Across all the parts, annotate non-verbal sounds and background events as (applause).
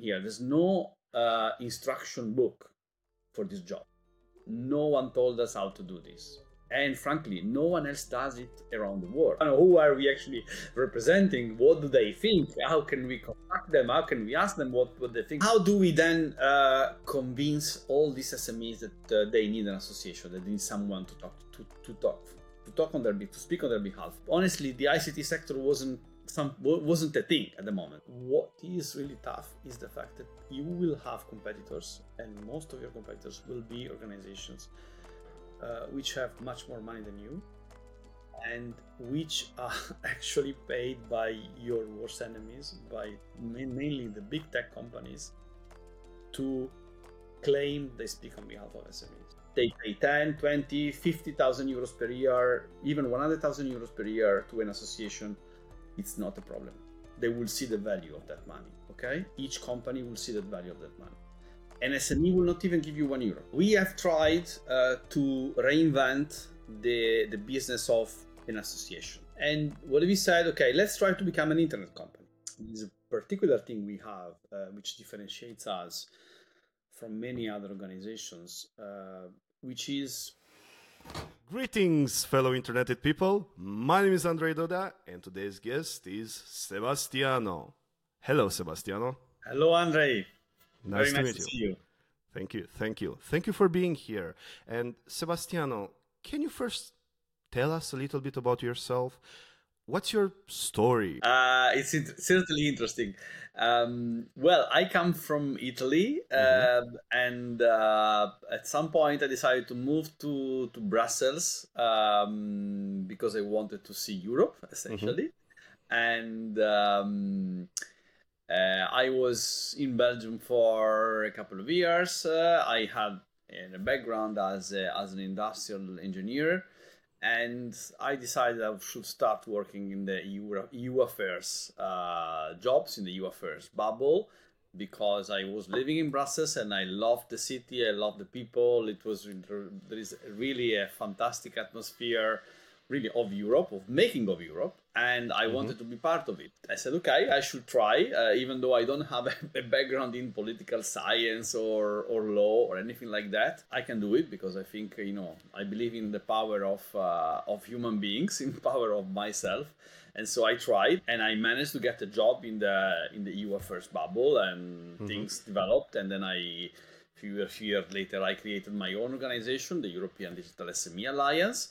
here. There's no uh, instruction book for this job. No one told us how to do this. And frankly, no one else does it around the world. Who are we actually (laughs) representing? What do they think? How can we contact them? How can we ask them what, what they think? How do we then uh, convince all these SMEs that uh, they need an association, that they need someone to talk to, to talk to talk on their to speak on their behalf? Honestly, the ICT sector wasn't some wasn't a thing at the moment. What is really tough is the fact that you will have competitors, and most of your competitors will be organizations uh, which have much more money than you, and which are (laughs) actually paid by your worst enemies, by mainly the big tech companies, to claim they speak on behalf of SMEs. They pay 10, 20, 50,000 euros per year, even 100,000 euros per year to an association it's not a problem. They will see the value of that money. Okay, each company will see the value of that money. An SME will not even give you one euro. We have tried uh, to reinvent the the business of an association, and what we said, okay, let's try to become an internet company. This is a particular thing we have, uh, which differentiates us from many other organizations, uh, which is Greetings, fellow interneted people. My name is Andrei Doda, and today's guest is Sebastiano. Hello, Sebastiano. Hello, Andrei. Nice, Very to nice meet to you. see you. Thank you, thank you, thank you for being here. And Sebastiano, can you first tell us a little bit about yourself? What's your story? Uh, it's certainly interesting. Um, well, I come from Italy, Mhm. um, and uh, at some point I decided to move to to Brussels um, because I wanted to see Europe essentially, and um, uh, I was in Belgium for a couple of years. Uh, I had a background as a, as an industrial engineer and I decided I should start working in the EU, EU affairs uh, jobs in the EU affairs bubble because I was living in Brussels and I loved the city. I loved the people. It was there is really a fantastic atmosphere, really of Europe, of making of Europe, and I wanted to be part of it. I said, okay, I should try, uh, even though I don't have (laughs) a, background in political science or, or law or anything like that. I can do it because I think you know I believe in the power of uh, of human beings, (laughs) in power of myself, and so I tried, and I managed to get a job in the in the EU affairs bubble, and things developed, and then I. Few, a few years later, I created my own organization, the European Digital SME Alliance,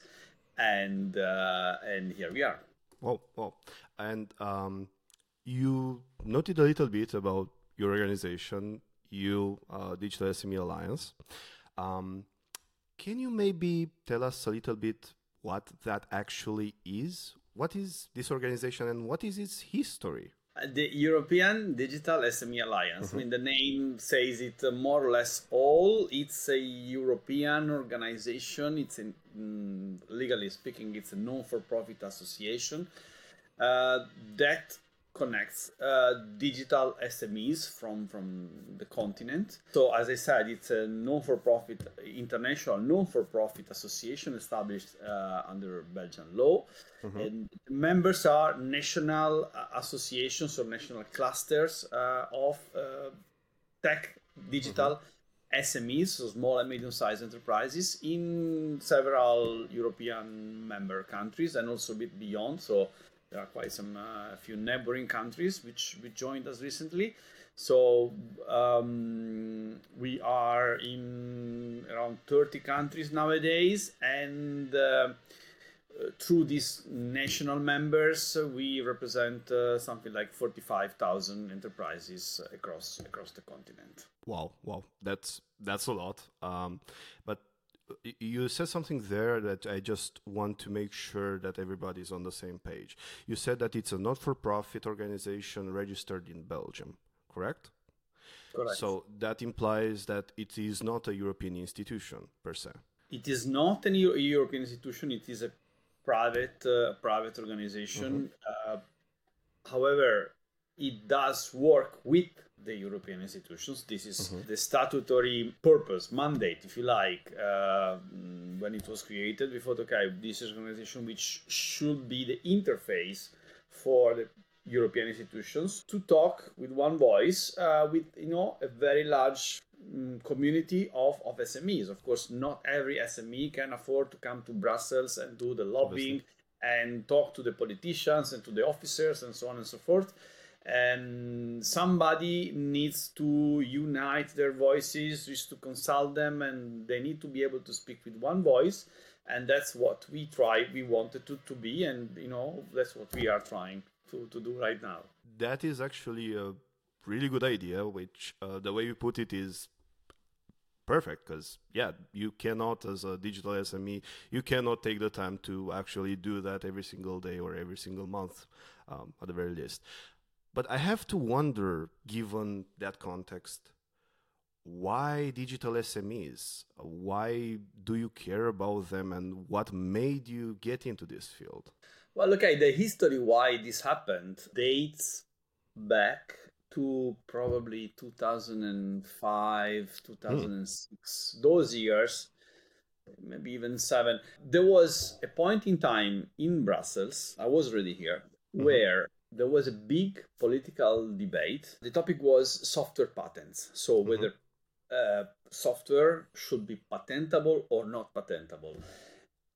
and uh, and here we are. Well, well, and um, you noted a little bit about your organization, you uh, Digital SME Alliance. Um, can you maybe tell us a little bit what that actually is? What is this organization and what is its history? The European Digital SME Alliance. I mean, the name says it more or less all. It's a European organization. It's a, mm, legally speaking, it's a non-for-profit association uh, that connects uh, digital SMEs from from the continent. So, as I said, it's a non-for-profit international non-for-profit association established uh, under Belgian law, and members are national uh, associations or national clusters uh, of uh, tech digital. SMEs, so small and medium-sized enterprises, in several European member countries and also a bit beyond. So there are quite some uh, few neighboring countries which which joined us recently. So um, we are in around 30 countries nowadays, and uh, through these national members, we represent uh, something like 45,000 enterprises across across the continent. Wow, wow, that's that's a lot. Um, but you said something there that I just want to make sure that everybody's on the same page. You said that it's a not-for-profit organization registered in Belgium, correct? Correct. So that implies that it is not a European institution per se. It is not an Eu- European institution. It is a private uh, private organization. Uh, however, it does work with the European institutions. This is the statutory purpose, mandate, if you like. Uh, mm, when it was created, we thought, okay, this is an organization which should be the interface for the European institutions to talk with one voice uh, with you know a very large um, community of, of SMEs. Of course, not every SME can afford to come to Brussels and do the lobbying Obviously. and talk to the politicians and to the officers and so on and so forth. And somebody needs to unite their voices, just to consult them, and they need to be able to speak with one voice and that's what we try we wanted to, to be and you know that's what we are trying to, to do right now. That is actually a really good idea which uh, the way you put it is perfect because yeah you cannot as a digital sme you cannot take the time to actually do that every single day or every single month um, at the very least but i have to wonder given that context why digital SMEs? Why do you care about them and what made you get into this field? Well, okay, the history why this happened dates back to probably 2005, 2006, hmm. those years, maybe even seven. There was a point in time in Brussels, I was already here, mm-hmm. where there was a big political debate. The topic was software patents. So, mm-hmm. whether uh, software should be patentable or not patentable.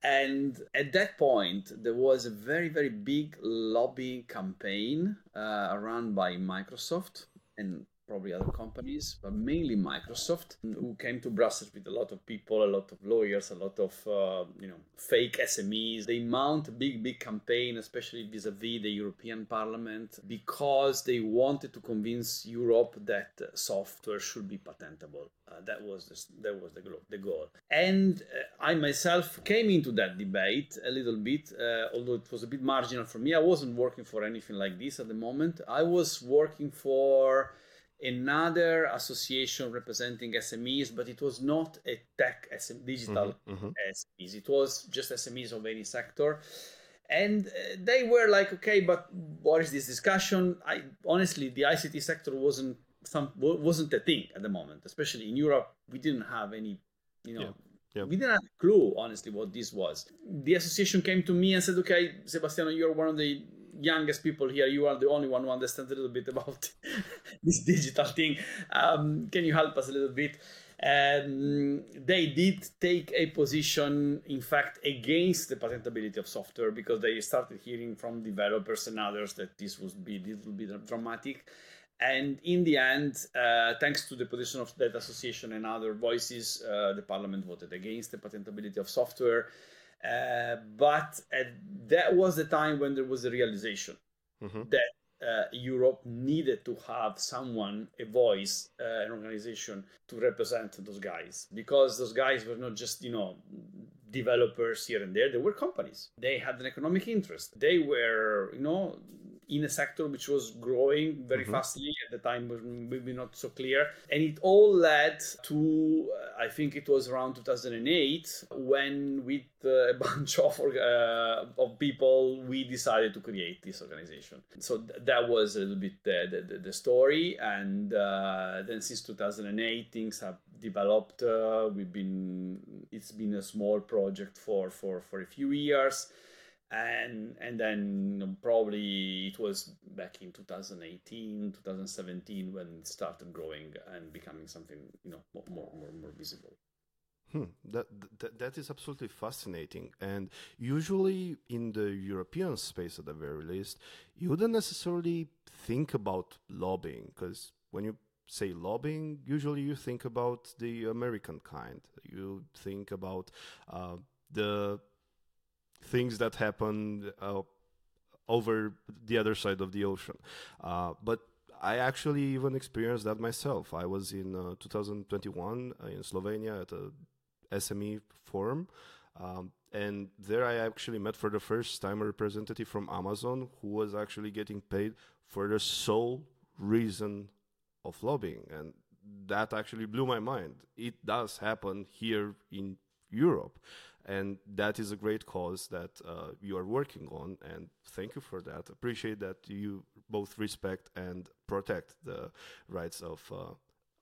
And at that point, there was a very, very big lobby campaign uh, run by Microsoft and probably other companies, but mainly Microsoft, who came to Brussels with a lot of people, a lot of lawyers, a lot of uh, you know fake SMEs. They mount a big, big campaign, especially vis-a-vis the European Parliament, because they wanted to convince Europe that software should be patentable. Uh, that was the, that was the, the goal. And uh, I myself came into that debate a little bit, uh, although it was a bit marginal for me. I wasn't working for anything like this at the moment. I was working for another association representing SMEs, but it was not a tech SM, digital mm-hmm, mm-hmm. SMEs. It was just SMEs of any sector. And uh, they were like, okay, but what is this discussion? I honestly, the ICT sector wasn't some wasn't a thing at the moment, especially in Europe. We didn't have any, you know, yeah. Yeah. We didn't have a clue, honestly, what this was. The association came to me and said, okay, Sebastiano, you're one of the youngest people here, you are the only one who understands a little bit about (laughs) this digital thing. Um, can you help us a little bit? Um, they did take a position, in fact, against the patentability of software because they started hearing from developers and others that this would be this would be dramatic. And in the end, uh, thanks to the position of that association and other voices, uh, the parliament voted against the patentability of software. Uh, but that was the time when there was a realization mm-hmm. that uh, Europe needed to have someone, a voice, uh, an organization to represent those guys because those guys were not just, you know, developers here and there, they were companies. They had an economic interest. They were, you know, in a sector which was growing very mm-hmm. fastly at the time was maybe not so clear. And it all led to uh, i think it was around 2008 when with uh, (laughs) a bunch of uh, of people we decided to create this organization. So th- that was a little bit the, the, the story. And uh, then since 2008 things have developed uh, we've been it's been a small project for for for a few years and and then probably it was back in 2018 2017 when it started growing and becoming something you know more more more, more visible Hmm, that, that that is absolutely fascinating. And usually in the European space, at the very least, you wouldn't necessarily think about lobbying because when you say lobbying, usually you think about the American kind. You think about uh, the things that happen uh, over the other side of the ocean. Uh, but I actually even experienced that myself. I was in uh, 2021 uh, in Slovenia at a SME forum. Um, and there I actually met for the first time a representative from Amazon who was actually getting paid for the sole reason of lobbying. And that actually blew my mind. It does happen here in Europe and that is a great cause that uh, you are working on and thank you for that appreciate that you both respect and protect the rights of uh,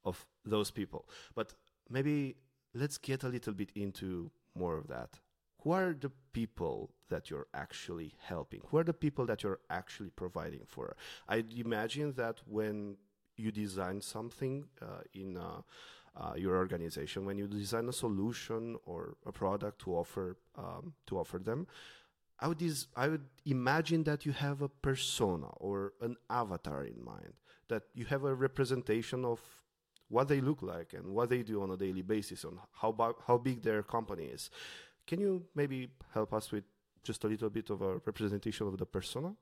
of those people but maybe let's get a little bit into more of that who are the people that you're actually helping? Who are the people that you're actually providing for? I imagine that when you design something uh, in uh, your organization, when you design a solution or a product to offer um, to offer them, I would is I would imagine that you have a persona or an avatar in mind, that you have a representation of what they look like and what they do on a daily basis, on how how big their company is. Can you maybe help us with just a little bit of a representation of the persona?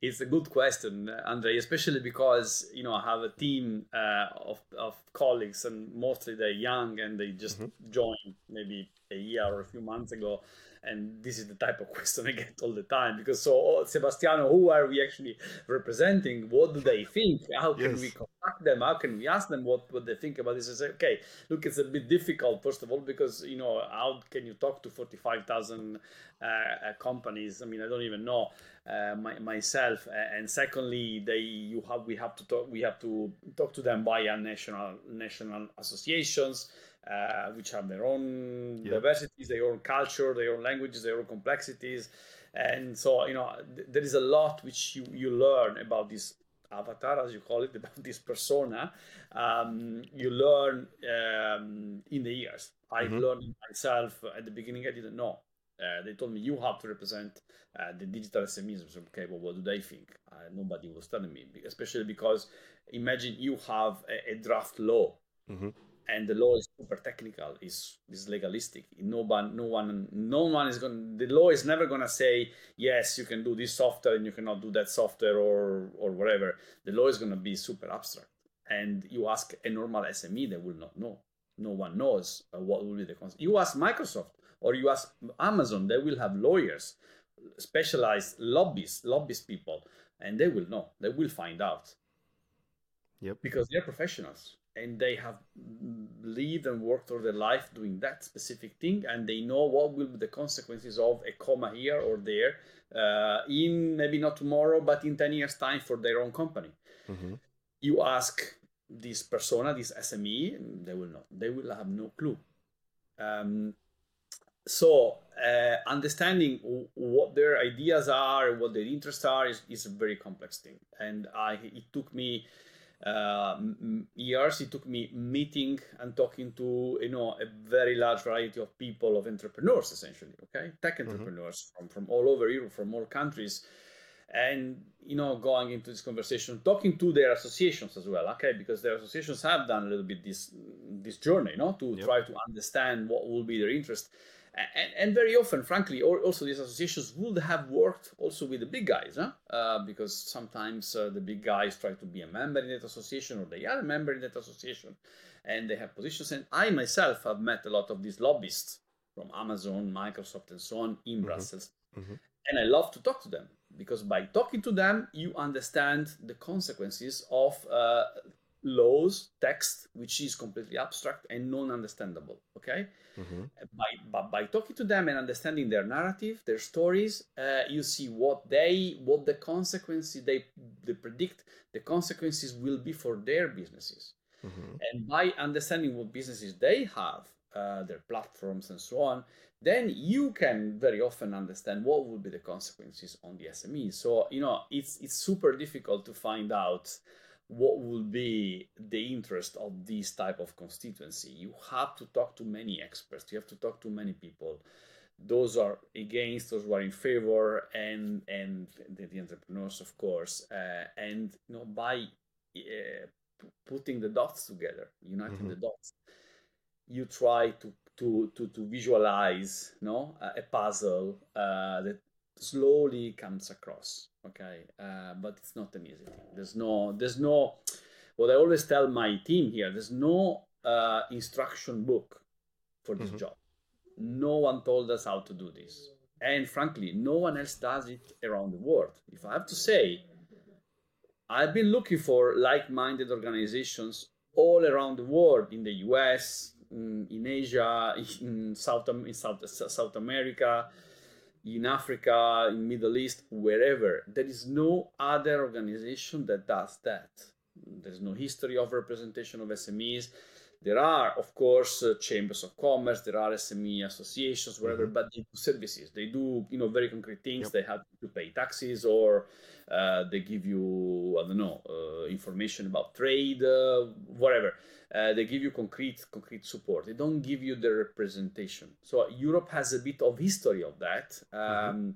It's a good question, Andre, especially because you know I have a team uh, of, of colleagues and mostly they're young and they just mm-hmm. joined maybe a year or a few months ago and this is the type of question I get all the time because so oh, Sebastiano, who are we actually representing? What do they think? How can yes. we contact them? How can we ask them what, what they think about this? I say, okay, look, it's a bit difficult first of all because you know how can you talk to forty five thousand uh, uh, companies? I mean, I don't even know uh, my, myself. And secondly, they you have we have to talk we have to talk to them via national national associations uh, which have their own diversities, their own culture, their own languages, their own complexities. And so, you know, th- there is a lot which you, you learn about this avatar, as you call it, (laughs) about this persona. Um, you learn um, in the years. I've mm-hmm. learned myself at the beginning, I didn't know. Uh, they told me you have to represent uh, the digital SMEs. So, okay, well, what do they think? Uh, nobody was telling me, especially because imagine you have a, a draft law. Mm-hmm and the law is super technical is is legalistic. No one no one no one is going the law is never going to say yes you can do this software and you cannot do that software or or whatever. The law is going to be super abstract. And you ask a normal sme they will not know. No one knows uh, what will be the concept you ask microsoft or you ask amazon they will have lawyers specialized lobbyists lobbyist people and they will know. They will find out. Yep. Because they're professionals and they have lived and worked all their life doing that specific thing and they know what will be the consequences of a comma here or there uh, in maybe not tomorrow but in 10 years time for their own company. Mm-hmm. you ask this persona this sme they will not they will have no clue. Um, so uh, understanding what their ideas are what their interests are is, is a very complex thing. And i it took me uh, years it took me meeting and talking to you know a very large variety of people of entrepreneurs essentially okay tech mm-hmm. entrepreneurs mm-hmm. from from all over europe from all countries and you know going into this conversation talking to their associations as well okay because their associations have done a little bit this this journey you know to yep. try to understand what will be their interest and, and, very often, frankly, also these associations would have worked also with the big guys, huh? uh, because sometimes uh, the big guys try to be a member in that association or they are a member in that association and they have positions. And I myself have met a lot of these lobbyists from Amazon, Microsoft, and so on in mm-hmm. Brussels. Mm-hmm. And I love to talk to them because by talking to them, you understand the consequences of uh, laws, text, which is completely abstract and non understandable. Okay? Mm-hmm. By, by, by talking to them and understanding their narrative, their stories, uh, you see what they, what the consequences they, they predict the consequences will be for their businesses. Mm-hmm. And by understanding what businesses they have, uh, their platforms and so on, then you can very often understand what would be the consequences on the SME. So you know it's it's super difficult to find out what will be the interest of this type of constituency? You have to talk to many experts. You have to talk to many people. Those are against those who are in favor and and the, the entrepreneurs of course uh, and you know by uh, putting the dots together uniting mm-hmm. the dots you try to to to, to visualize you know, a puzzle uh, that slowly comes across okay? Uh, but it's not an easy thing. There's no there's no what i always tell my team here there's no uh, instruction book for this mm-hmm. job. No one told us how to do this. And frankly no one else does it around the world. If i have to say i've been looking for like-minded organizations all around the world in the us in, in asia (laughs) in south in south, south america in Africa, in Middle East, wherever. There is no other organization that does that. There's no history of representation of SMEs. There are, of course, uh, chambers of commerce. There are SME associations, whatever. Mhm. But they do services. They do, you know, very concrete things. Yep. They help you to pay taxes, or uh, they give you, I don't know, uh, information about trade, uh, whatever. Uh, they give you concrete, concrete support. They don't give you the representation. So Europe has a bit of history of that. Um,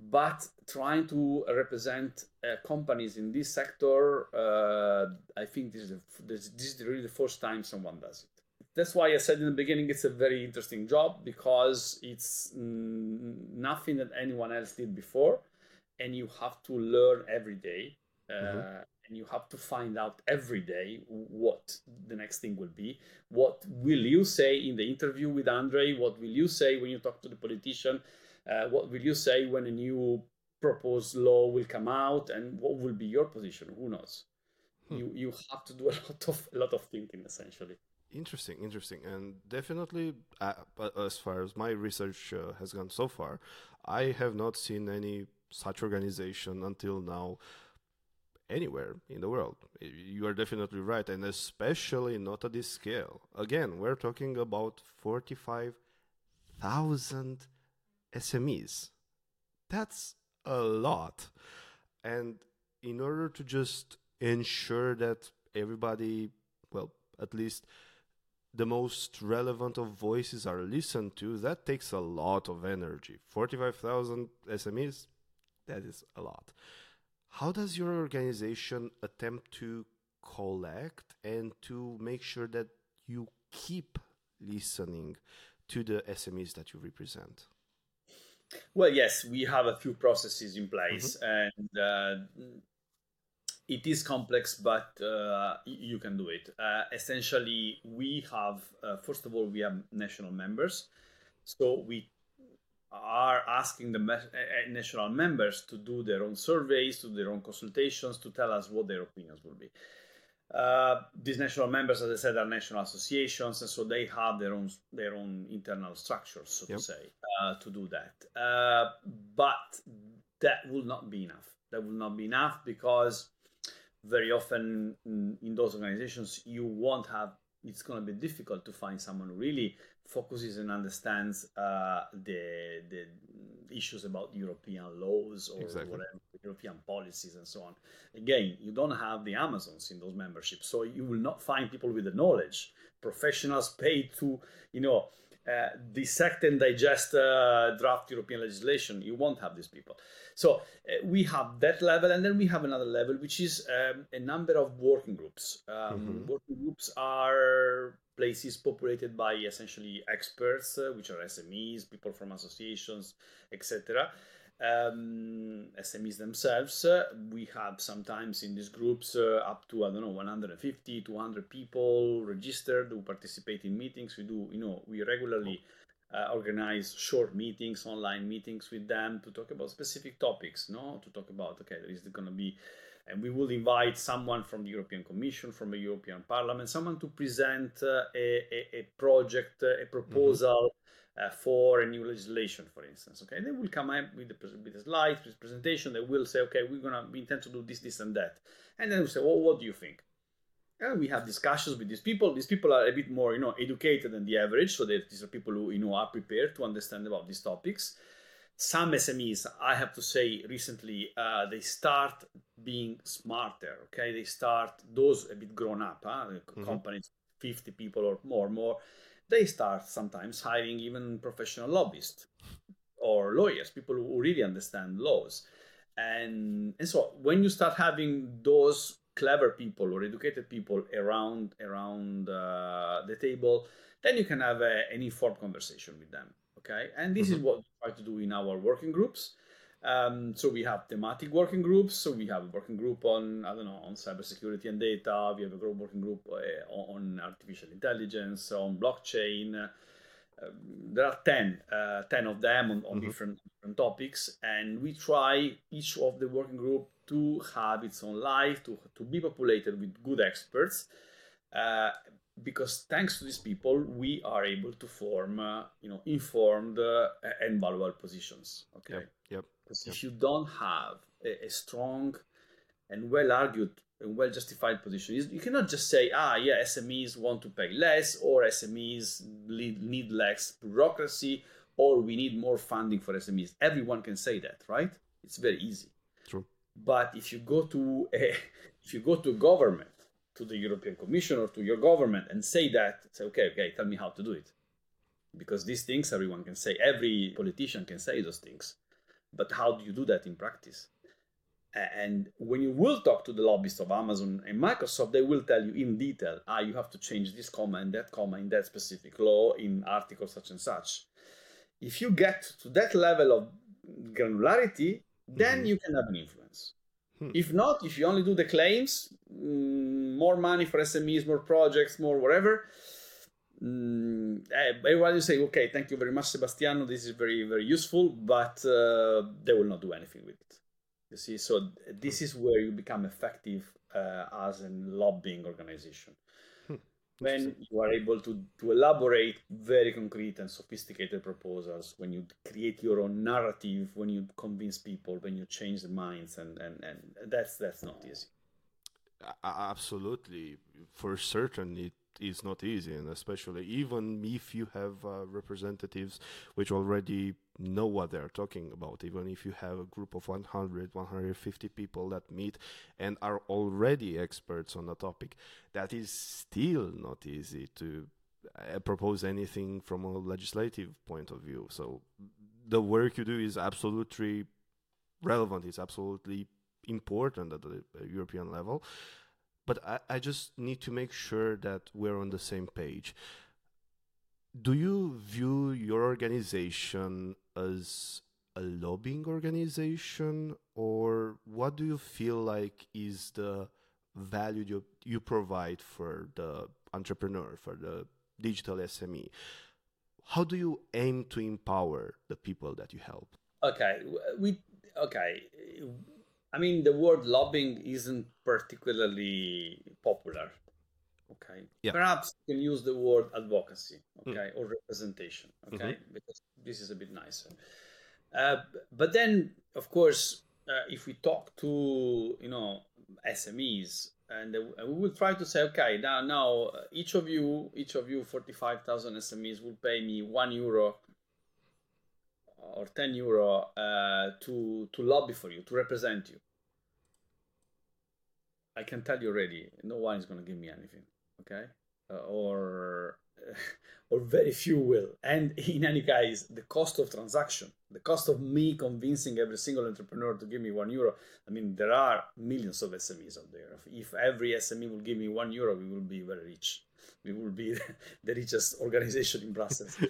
but trying to represent uh, companies in this sector, uh, I think this is, the, this, this is really the first time someone does it. That's why I said in the beginning it's a very interesting job because it's nothing that anyone else did before, and you have to learn every day, uh, Mhm. And you have to find out every day what the next thing will be. What will you say in the interview with Andre? What will you say when you talk to the politician? Uh, what will you say when a new proposed law will come out, and what will be your position? Who knows? Hmm. You you have to do a (laughs) lot of a lot of thinking essentially. Interesting, interesting, and definitely, uh, as far as my research uh, has gone so far, I have not seen any such organization until now anywhere in the world. You are definitely right, and especially not at this scale. Again, we're talking about forty-five thousand SMEs. That's a lot, and in order to just ensure that everybody, well, at least the most relevant of voices are listened to, that takes a lot of energy. 45,000 SMEs, that is a lot. How does your organization attempt to collect and to make sure that you keep listening to the SMEs that you represent? Well, yes, we have a few processes in place, and uh, it is complex, but uh, you can do it. Uh, essentially, we have uh, first of all we have national members, so we are asking the me- uh, uh, national members to do their own surveys, to do their own consultations, to tell us what their opinions will be. Uh, these national members, as I said, are national associations, and so they have their own their own internal structures, so Yep. to say, uh, to do that. Uh, but that will not be enough. That will not be enough because very often in, in those organizations you won't have. It's going to be difficult to find someone who really focuses and understands uh, the the issues about European laws or Exactly. whatever European policies and so on. Again, you don't have the Amazons in those memberships, so you will not find people with the knowledge, professionals paid to, you know, uh, dissect and digest uh, draft European legislation. You won't have these people. So uh, we have that level, and then we have another level, which is um, a number of working groups. Um, Mhm. Working groups are places populated by essentially experts, uh, which are SMEs, people from associations, etc. Um, SMEs themselves. Uh, we have sometimes in these groups uh, up to I don't know 150, 200 people registered who participate in meetings. We do, you know, we regularly uh, organize short meetings, online meetings with them to talk about specific topics. No, to talk about okay, there is going to be, and we will invite someone from the European Commission, from the European Parliament, someone to present uh, a, a, a project, uh, a proposal. Uh, for a new legislation, for instance, okay, they will come up with the with the slides, with presentation. They will say, okay, we're gonna we intend to do this, this, and that, and then we say, well, what do you think? And we have discussions with these people. These people are a bit more, you know, educated than the average, so that these are people who, you know, are prepared to understand about these topics. Some SMEs, I have to say, recently uh, they start being smarter. Okay, they start those a bit grown up, huh? Mhm. companies, fifty people or more, more. They start sometimes hiring even professional lobbyists or lawyers, people who really understand laws. And, and so when you start having those clever people or educated people around around uh, the table, then you can have a, an informed conversation with them. Okay, and this is Mhm. what we try to do in our working groups. Um, so we have thematic working groups. So we have a working group on I don't know on cybersecurity and data. We have a group working group uh, on artificial intelligence, on blockchain. Uh, there are 10, uh, 10 of them on, on Mhm. different, different topics, and we try each of the working group to have its own life, to, to be populated with good experts. Uh, because thanks to these people, we are able to form, uh, you know, informed uh, and valuable positions. Okay. Yep, yep. Because Yep. if you don't have a, a strong and well argued and well justified position. You cannot just say, ah, yeah, SMEs want to pay less, or SMEs need less bureaucracy, or we need more funding for SMEs. Everyone can say that, right? It's very easy. True. But if you go to a, (laughs) if you go to government, to the European Commission or to your government and say that, say, okay, okay, tell me how to do it. Because these things everyone can say, every politician can say those things. But how do you do that in practice? And when you will talk to the lobbyists of Amazon and Microsoft, they will tell you in detail, ah, you have to change this comma and that comma in that specific law in article such and such. If you get to that level of granularity, then mm-hmm. you can have an influence. Hmm. If not, if you only do the claims, mm, more money for SMEs, more projects, more whatever, mm, everyone will say, okay, thank you very much, Sebastiano. This is very, very useful, but uh, they will not do anything with it. You see, so this is where you become effective uh, as a lobbying organization. Hmm. When you are able to, to elaborate very concrete and sophisticated proposals, when you create your own narrative, when you convince people, when you change the minds, and, and, and that's that's not easy. Absolutely, for certain, it is not easy, and especially even if you have uh, representatives which already know what they're talking about. Even if you have a group of 100 150 people that meet and are already experts on a topic that is still not easy to uh, propose anything from a legislative point of view. So the work you do is absolutely relevant it's absolutely important at the european level but I, I just need to make sure that we're on the same page. Do you view your organization as a lobbying organization or what do you feel like is the value you, you provide for the entrepreneur for the digital sme how do you aim to empower the people that you help? Okay we okay i mean the word lobbying isn't particularly popular okay yeah. perhaps you can use the word advocacy hmm. okay mm. or representation okay mm-hmm. because this is a bit nicer uh, but then of course uh, if we talk to you know smes and, uh, we will try to say okay now now uh, each of you each of you 45000 smes will pay me one euro or 10 euro uh, to to lobby for you to represent you I can tell you already, no one is going to give me anything okay? Uh, or (laughs) or very few will. And in any case the cost of transaction the cost of me convincing every single entrepreneur to give me one euro i mean there are millions of smes out there. If every sme will give me one euro we will be very rich. We will be (laughs) the richest organization in brussels. (laughs)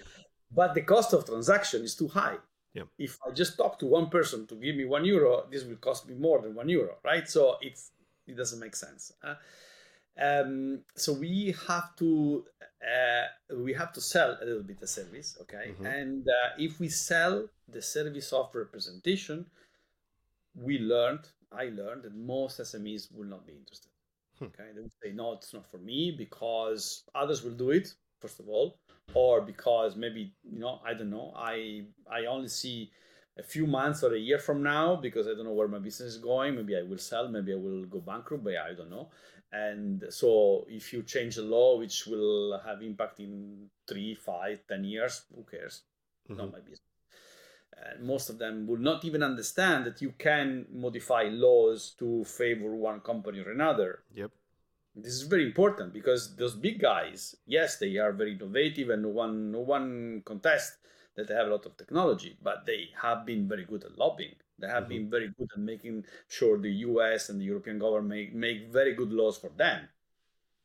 But the cost of transaction is too high. Yeah. if i just talk to one person to give me one euro this will cost me more than one euro right? So it's it doesn't make sense uh, um, so we have to uh, we have to sell a little bit the service, okay? Mm-hmm. And uh, if we sell the service of representation, we learned, I learned that most SMEs will not be interested. Hmm. Okay, they will say no, it's not for me because others will do it first of all, or because maybe you know I don't know. I I only see a few months or a year from now because I don't know where my business is going. Maybe I will sell, maybe I will go bankrupt, but I don't know. And so if you change the law, which will have impact in three, five, ten years, who cares? Mm-hmm. Not my business. And most of them will not even understand that you can modify laws to favor one company or another. Yep. This is very important because those big guys, yes, they are very innovative and no one no one contests that they have a lot of technology, but they have been very good at lobbying. They have mm-hmm. been very good at making sure the US and the European government make, make very good laws for them.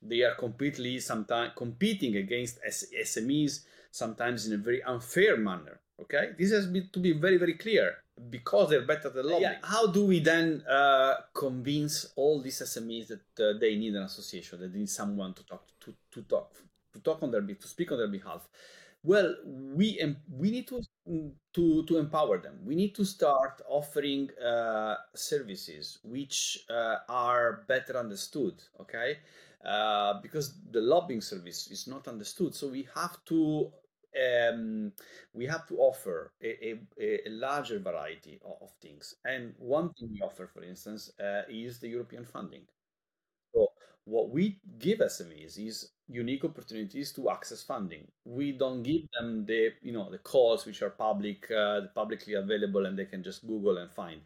They are completely sometimes competing against SMEs, sometimes in a very unfair manner. Okay, this has been, to be very very clear because they're better than lobbying. Yeah. How do we then uh, convince all these SMEs that uh, they need an association, that they need someone to talk to, to talk to talk on their behalf, to speak on their behalf? Well we we need to to to empower them. We need to start offering uh, services which uh, are better understood okay? Uh, because the lobbying service is not understood. So we have to um, we have to offer a, a, a larger variety of, of, things. And one thing we offer for instance uh, is the european funding. So what we give SMEs is unique opportunities to access funding. We don't give them the you know the calls which are public, uh, publicly available, and they can just Google and find.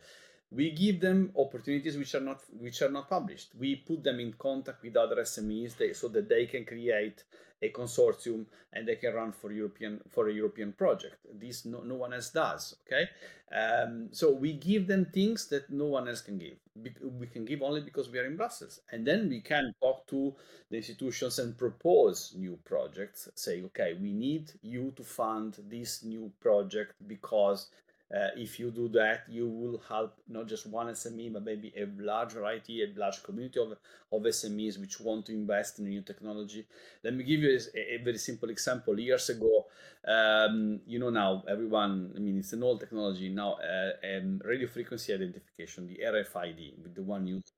We give them opportunities which are not which are not published. We put them in contact with other SMEs they, so that they can create a consortium and they can run for European for a European project. This no, no one else does. Okay, um, so we give them things that no one else can give. We can give only because we are in Brussels, and then we can talk to the institutions and propose new projects. Say, okay, we need you to fund this new project because uh, if you do that, you will help not just one SME, but maybe a large variety, a large community of, of SMEs which want to invest in new technology. Let me give you a, a very simple example. Years ago, um, you know, now everyone, I mean, it's an old technology now, uh, um, radio frequency identification, the RFID, with the one used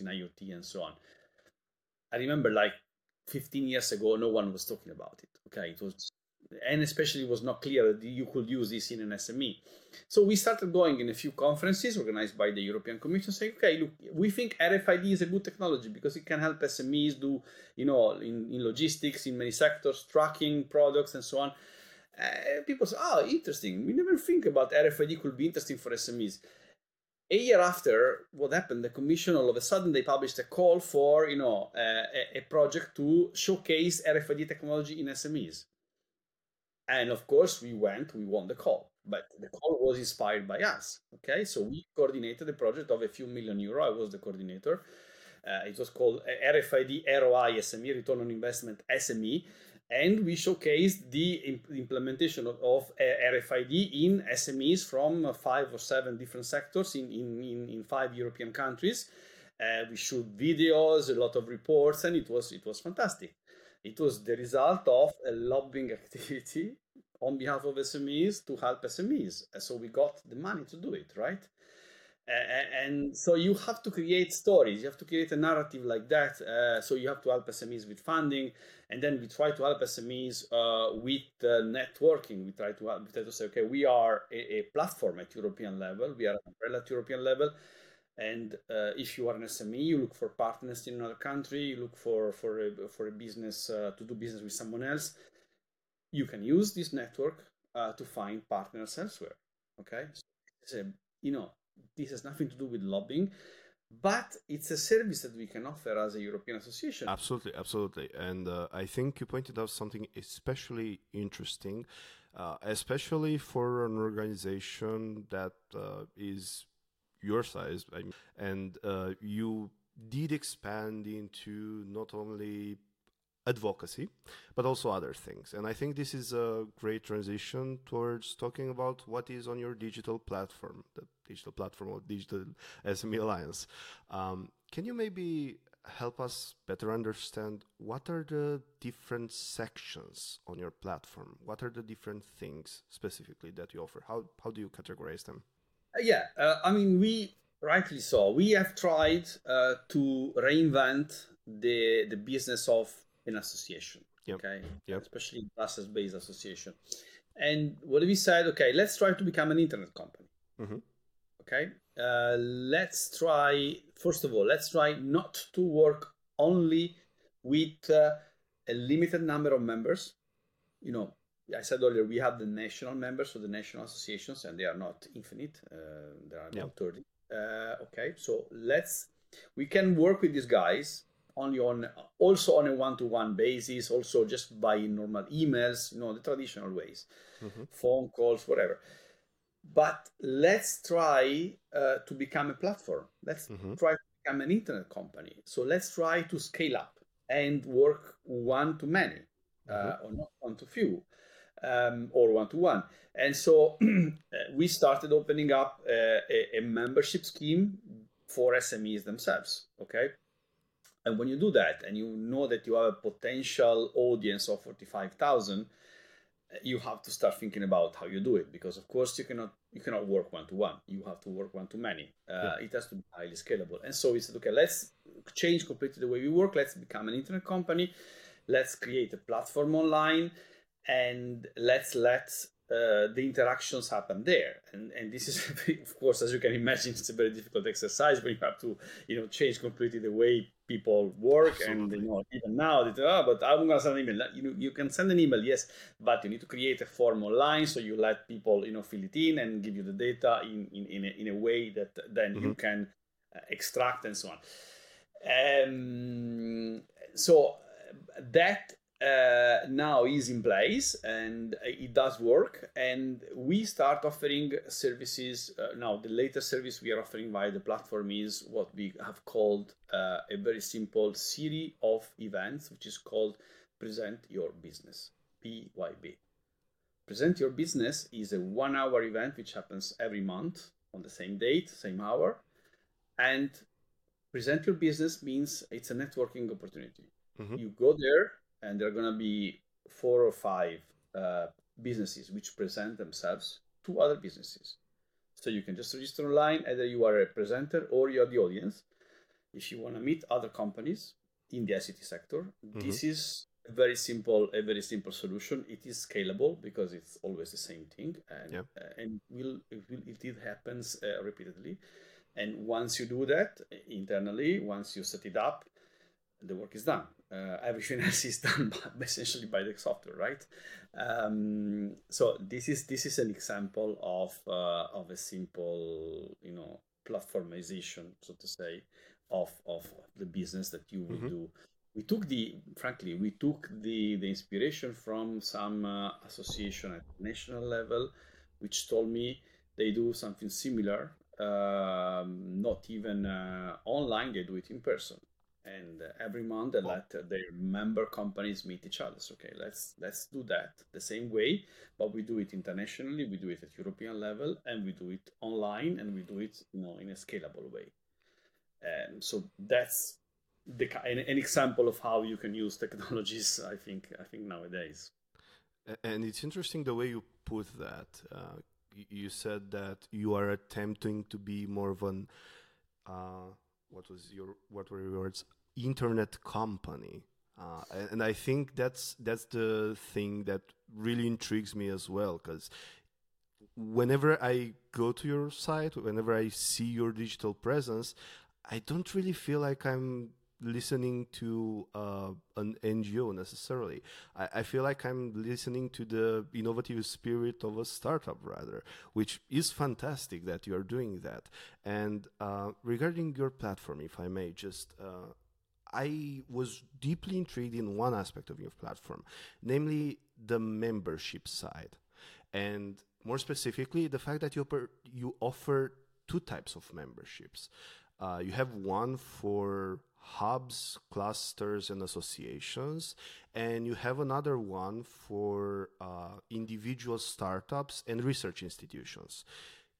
in IoT and so on. I remember like 15 years ago, no one was talking about it. Okay, it was and especially it was not clear that you could use this in an SME. So we started going in a few conferences organized by the European Commission, saying, okay, look, we think RFID is a good technology because it can help SMEs do, you know, in, in logistics, in many sectors, tracking products and so on. Uh, people say, oh, interesting. We never think about RFID could be interesting for SMEs. A year after, what happened? The Commission all of a sudden they published a call for, you know, uh, a, a project to showcase RFID technology in SMEs and of course, we went, we won the call, but the call was inspired by us. Okay, so we coordinated a project of a few million euro. I was the coordinator. Uh, it was called RFID ROI SME, Return on Investment SME. And we showcased the imp- implementation of, of uh, RFID in SMEs from uh, five or seven different sectors in, in, in, in five European countries. Uh, we shot videos, a lot of reports, and it was it was fantastic. It was the result of a lobbying (laughs) activity on behalf of SMEs to help SMEs. So we got the money to do it, right? and so you have to create stories. You have to create a narrative like that. Uh, so you have to help smes with funding. And then we try to help smes uh, with uh, networking. We try to help, we try to say okay we are a, a platform at european level. We are an umbrella at european level and uh, if you are an SME, you look for partners in another country. You look for for a, for a business uh, to do business with someone else. You can use this network uh, to find partners elsewhere. Okay, so you know this has nothing to do with lobbying, but it's a service that we can offer as a European association. Absolutely, absolutely, and uh, I think you pointed out something especially interesting, uh, especially for an organization that uh, is your size, I mean, and uh, you did expand into not only advocacy, but also other things. And I think this is a great transition towards talking about what is on your digital platform, the digital platform of Digital SME Alliance. Um, can you maybe help us better understand what are the different sections on your platform? What are the different things specifically that you offer? How, how do you categorize them? Uh, yeah, uh, I mean, we rightly so. We have tried uh, to reinvent the the business of an association. Yep. Okay, yep. especially Brussels-based association. And what we said, okay, let's try to become an internet company. Mm-hmm. Okay, uh, let's try first of all, let's try not to work only with uh, a limited number of members. You know, I said earlier we have the national members, so the national associations, and they are not infinite. Uh, there are about thirty. Uh, okay, so let's we can work with these guys only on also on a one-to-one basis, also just by normal emails, you know, the traditional ways, mm-hmm. phone calls, whatever. But let's try uh, to become a platform. Let's mm-hmm. try to become an internet company. So let's try to scale up and work one to many, uh, mm-hmm. uh, or not one to few um, or one to one. And so (clears throat) we started opening up a, a, a, membership scheme for SMEs themselves. Okay. And when you do that and you know that you have a potential audience of 45,000, you have to start thinking about how you do it because of course you cannot you cannot work one to one you have to work one to many uh, yeah. it has to be highly scalable and so we said okay let's change completely the way we work let's become an internet company let's create a platform online and let's let uh, the interactions happen there and and this is (laughs) of course as you can imagine it's a very difficult exercise when you have to you know change completely the way people work Absolutely. and you know even now they oh, but i'm going to send an email you know you can send an email yes but you need to create a form online so you let people you know fill it in and give you the data in in, in, a, in a way that then mm-hmm. you can uh, extract and so on um, so that uh, now is in place and it does work. And we start offering services uh, now the latest service we are offering via the platform is what we have called uh, a very simple series of events which is called present your business pyb present your business is a one hour event which happens every month on the same date same hour. And present your business means it's a networking opportunity. Mm-hmm. you go there and there are going to be four or five uh, businesses which present themselves to other businesses. So you can just register online, either you are a presenter or you are the audience. If you want to meet other companies in the ICT sector, mm-hmm. this is a very simple, a very simple solution. It is scalable because it's always the same thing, and yep. uh, and will it, will, it happens uh, repeatedly. And once you do that internally, once you set it up, the work is done. Uh, everything (laughs) else is done by, (laughs) essentially by the software, right? Um, so this is this is an example of uh, of a simple, you know, platformization, so to say, of of the business that you will mm-hmm. do. We took the, frankly, we took the the inspiration from some uh, association at national level, which told me they do something similar, um, not even uh, online, they do it in person and uh, every month they let their member companies meet each other. So okay let's let's do that the same way but we do it internationally we do it at european level and we do it online and we do it you know in a scalable way. And so that's the an, an example of how you can use (laughs) technologies i think i think nowadays. And it's interesting the way you put that. Uh, you said that you are attempting to be more of an uh, what was your what were your words? Internet company. Uh, and I think that's that's the thing that really intrigues me as well because whenever I go to your site, whenever I see your digital presence, I don't really feel like I'm listening to uh, an NGO necessarily. I, I, feel like I'm listening to the innovative spirit of a startup rather, which is fantastic that you are doing that. And uh, regarding your platform, if I may, just uh, I was deeply intrigued in one aspect of your platform, namely the membership side, and more specifically, the fact that you you offer two types of memberships. Uh, you have one for hubs, clusters, and associations. And you have another one for uh, individual startups and research institutions.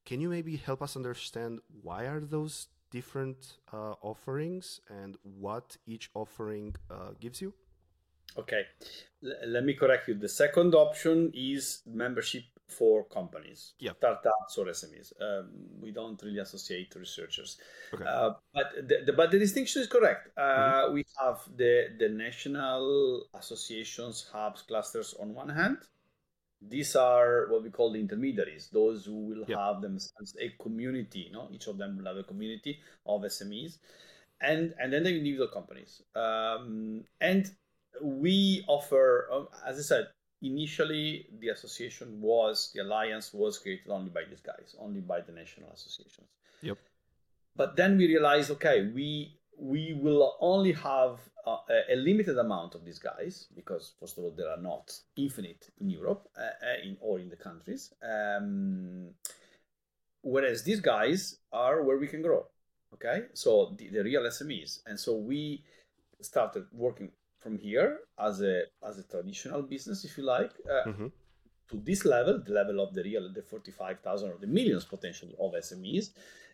Can you maybe help us understand why are those different uh, offerings and what each offering uh, gives you? Okay, L- let me correct you. The second option is membership for companies, yeah. startups or SMEs. Um, we don't really associate researchers. Okay. Uh, but, the, the, but the distinction is correct. Uh, mm-hmm. We have the, the national associations, hubs, clusters on one hand. These are what we call the intermediaries, those who will yeah. have themselves a community. Know, each of them will have a community of SMEs, and and then the individual companies. Um, and we offer, uh, as I said, initially the association was the alliance was created only by these guys only by the national associations. Yep. But then we realized okay we we will only have uh, a limited amount of these guys because first of all there are not infinite in europe uh, uh, in or in the countries um, whereas these guys are where we can grow okay? So the, the real smes and so we started working from here as a as a traditional business, if you like, uh, mm-hmm. to this level, the level of the real, the forty-five thousand or the millions potentially of SMEs,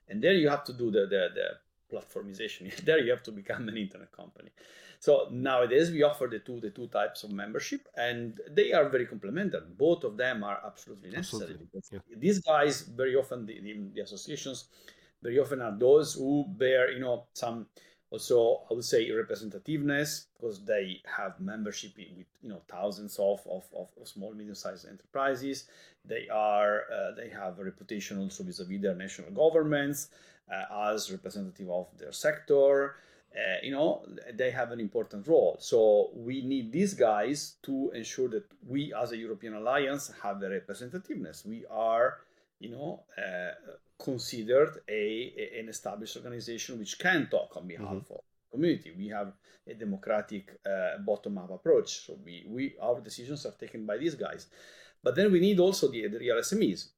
and there you have to do the the, the platformization. (laughs) there you have to become an internet company. So nowadays we offer the two the two types of membership, and they are very complementary. Both of them are absolutely necessary absolutely. yeah. these guys very often the, the, the associations very often are those who bear you know some Also, I would say representativeness because they have membership with you know thousands of, of, of small medium-sized enterprises. They are uh, they have a reputation also vis-a-vis their national governments uh, as representative of their sector. Uh, you know they have an important role so we need these guys to ensure that we as a european alliance have the representativeness we are you know uh, considered a, a, an established organization which can talk on behalf mm-hmm. of community we have a democratic uh, bottom-up approach so we, we our decisions are taken by these guys but then we need also the, the real smes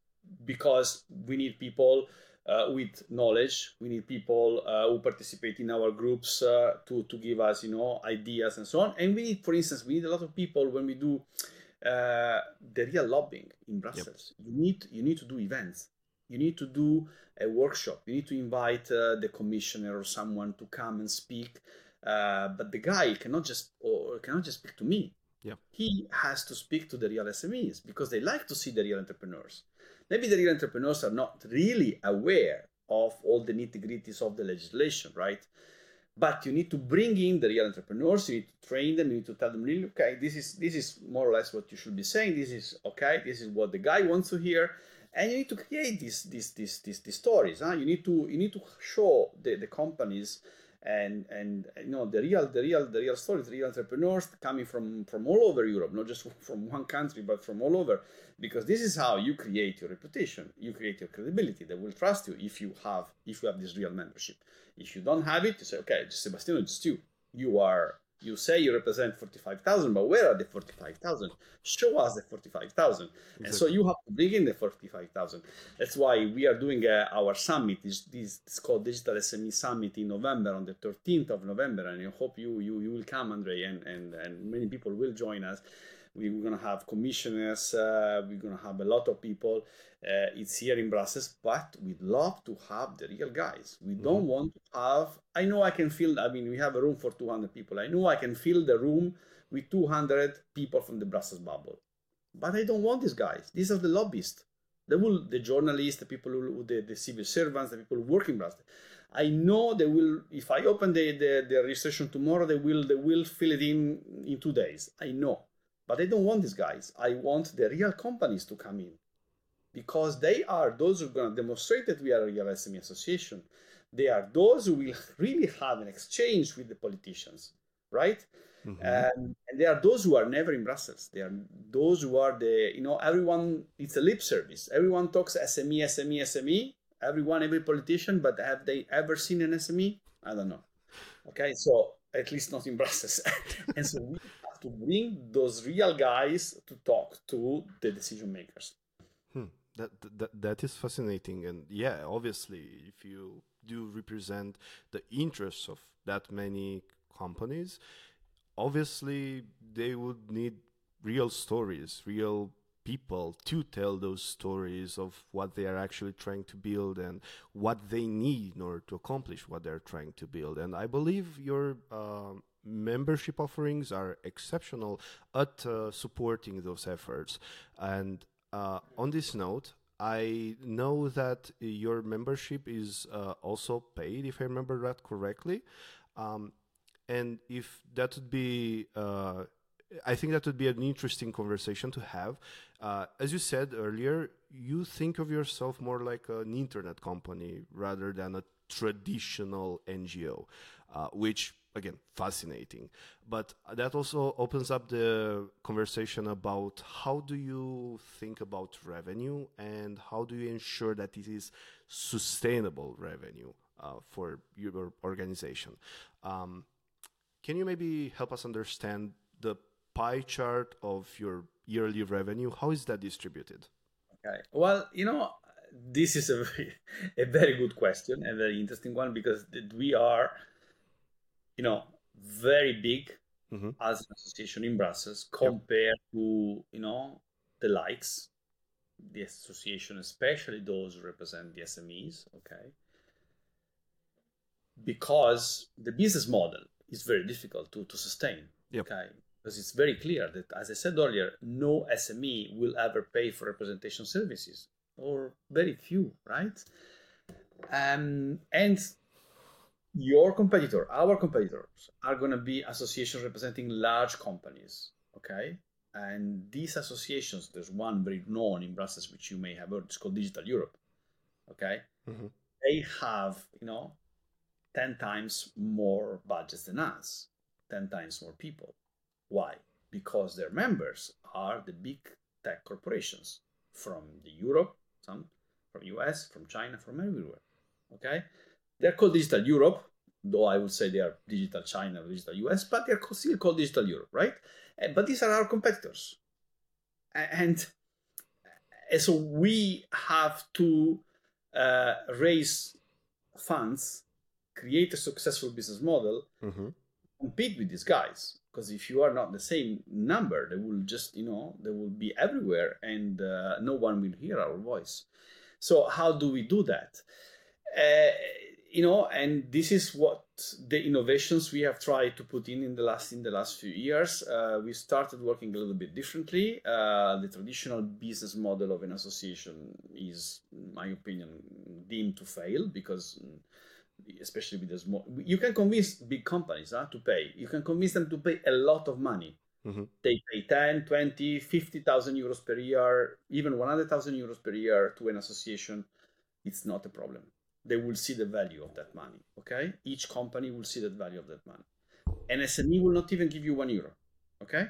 because we need people uh, with knowledge. We need people uh, who participate in our groups uh, to to give us, you know, ideas and so on. And we need, for instance, we need a lot of people when we do uh, the real lobbying in Brussels. Yep. You need you need to do events. You need to do a workshop. You need to invite uh, the commissioner or someone to come and speak. Uh, but the guy cannot just or cannot just speak to me. Yep. He has to speak to the real SMEs because they like to see the real entrepreneurs maybe the real entrepreneurs are not really aware of all the nitty gritties of the legislation, right? But you need to bring in the real entrepreneurs. You need to train them. You need to tell them, really, okay, this is this is more or less what you should be saying. This is okay. This is what the guy wants to hear, and you need to create these these these these, these stories. Huh? You need to you need to show the, the companies and and you know the real the real the real stories the real entrepreneurs coming from from all over europe not just (laughs) from one country but from all over because this is how you create your reputation you create your credibility they will trust you if you have if you have this real membership if you don't have it you say okay sebastiano it's you you are you say you represent 45,000, but where are the 45,000? Show us the 45,000. Exactly. And so you have to bring in the 45,000. That's why we are doing uh, our summit. This, this it's called Digital SME Summit in November, on the 13th of November. And I hope you, you, you will come, Andre, and, and, and many people will join us. We're going to have commissioners, uh, we're going to have a lot of people. Uh, it's here in Brussels, but we'd love to have the real guys. We mm-hmm. don't want to have, I know I can fill, I mean, we have a room for 200 people. I know I can fill the room with 200 people from the Brussels bubble. But I don't want these guys. These are the lobbyists. They will, the journalists, the people who, the, the civil servants, the people who work in Brussels. I know they will. If I open the, the, the registration tomorrow, they will they will fill it in in two days. I know. But I don't want these guys. I want the real companies to come in because they are those who are going to demonstrate that we are a real SME association. They are those who will (laughs) really have an exchange with the politicians, right? Mm-hmm. Um, and they are those who are never in Brussels. They are those who are the, you know, everyone, it's a lip service. Everyone talks SME, SME, SME. Everyone, every politician, but have they ever seen an SME? I don't know. Okay, so at least not in Brussels. (laughs) and so we to bring those real guys to talk to the decision makers. Hmm. That, that that is fascinating, and yeah, obviously, if you do represent the interests of that many companies, obviously they would need real stories, real people to tell those stories of what they are actually trying to build and what they need in order to accomplish what they're trying to build. And I believe your um, membership offerings are exceptional at uh, supporting those efforts. And uh, on this note, I know that your membership is uh, also paid, if I remember that correctly. Um, and if that would be, uh, I think that would be an interesting conversation to have. Uh, as you said earlier, you think of yourself more like an internet company rather than a traditional NGO, uh, which again fascinating. But that also opens up the conversation about how do you think about revenue and how do you ensure that it is sustainable revenue uh, for your organization? Um, can you maybe help us understand the pie chart of your yearly revenue? How is that distributed? Okay. Well you know this is a (laughs) very, a very good question a very interesting one because we are you know, very big mm-hmm. as an association in Brussels compared yep. to, you know, the likes, the association, especially those who represent the SMEs, okay? Because the business model is very difficult to, to sustain, yep. okay? Because it's very clear that, as I said earlier, no SME will ever pay for representation services, or very few, right? Um, and your competitor, our competitors, are going to be associations representing large companies. Okay. And these associations, there's one very known in Brussels, which you may have heard, it's called Digital Europe. Okay. Mm-hmm. They have, you know, 10 times more budgets than us, 10 times more people. Why? Because their members are the big tech corporations from the Europe, some from US, from China, from everywhere. Okay? They're called Digital Europe, though I would say they are Digital China or Digital US, but they're still called Digital Europe, right? Eh, but these are our competitors. And, and so we have to uh, raise funds, create a successful business model, mm-hmm. compete with these guys. Because if you are not the same number, they will just, you know, they will be everywhere and uh, no one will hear our voice. So, how do we do that? Uh, you know, and this is what the innovations we have tried to put in in the last in the last few years. Uh, we started working a little bit differently. Uh, the traditional business model of an association is, in my opinion, deemed to fail because especially with the small you can convince big companies huh, to pay you can convince them to pay a lot of money mm-hmm. they pay 10 20 50000 euros per year even 100000 euros per year to an association it's not a problem they will see the value of that money. Okay, each company will see the value of that money. An SME will not even give you one euro. Okay,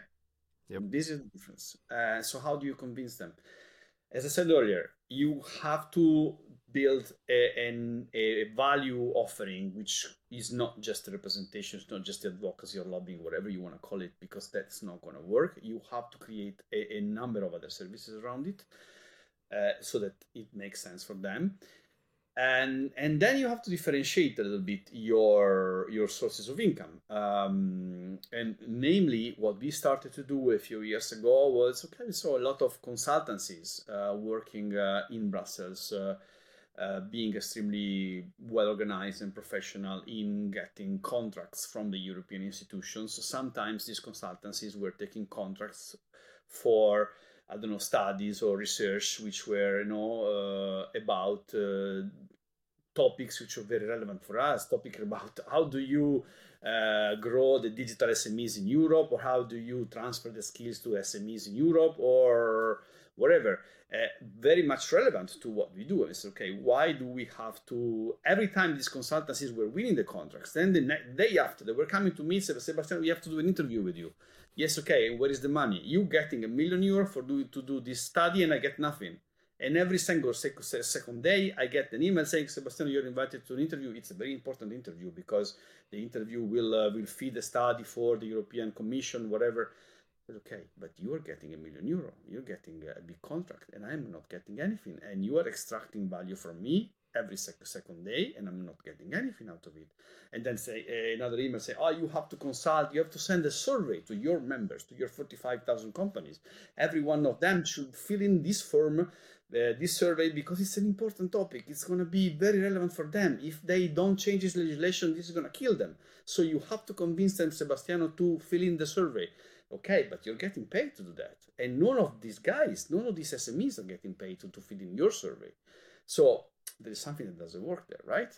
yep. this is the difference. Uh, so how do you convince them? As I said earlier, you have to build a, an, a value offering which is not just a representation, it's not just advocacy or lobbying, whatever you want to call it, because that's not going to work. You have to create a, a number of other services around it uh, so that it makes sense for them and and then you have to differentiate a little bit your your sources of income um, and namely what we started to do a few years ago was okay we saw a lot of consultancies uh, working uh, in brussels uh, uh being extremely well organized and professional in getting contracts from the European institutions. So sometimes these consultancies were taking contracts for I don't know studies or research which were you know uh, about uh, topics which are very relevant for us. Topic about (laughs) how do you uh, grow the digital SMEs in Europe, or how do you transfer the skills to SMEs in Europe, or whatever. Uh, very much relevant to what we do. It's okay. Why do we have to? Every time these consultancies were winning the contracts, then the day after they were coming to me, Sebastian, we have to do an interview with you. Yes, okay. Where is the money? You getting a million euro for do, to do this study, and I get nothing. And every single second day, I get an email saying, Sebastian, you're invited to an interview. It's a very important interview because the interview will uh, will feed the study for the European Commission, whatever. But okay, but you are getting a million euro. You're getting a big contract, and I'm not getting anything. And you are extracting value from me every sec- second day and I'm not getting anything out of it. And then say uh, another email say, oh, you have to consult, you have to send a survey to your members, to your 45,000 companies. Every one of them should fill in this form, uh, this survey, because it's an important topic. It's going to be very relevant for them. If they don't change this legislation, this is going to kill them. So you have to convince them, Sebastiano, to fill in the survey. Okay, but you're getting paid to do that. And none of these guys, none of these SMEs are getting paid to, to fill in your survey. So there is something that doesn't work there, right?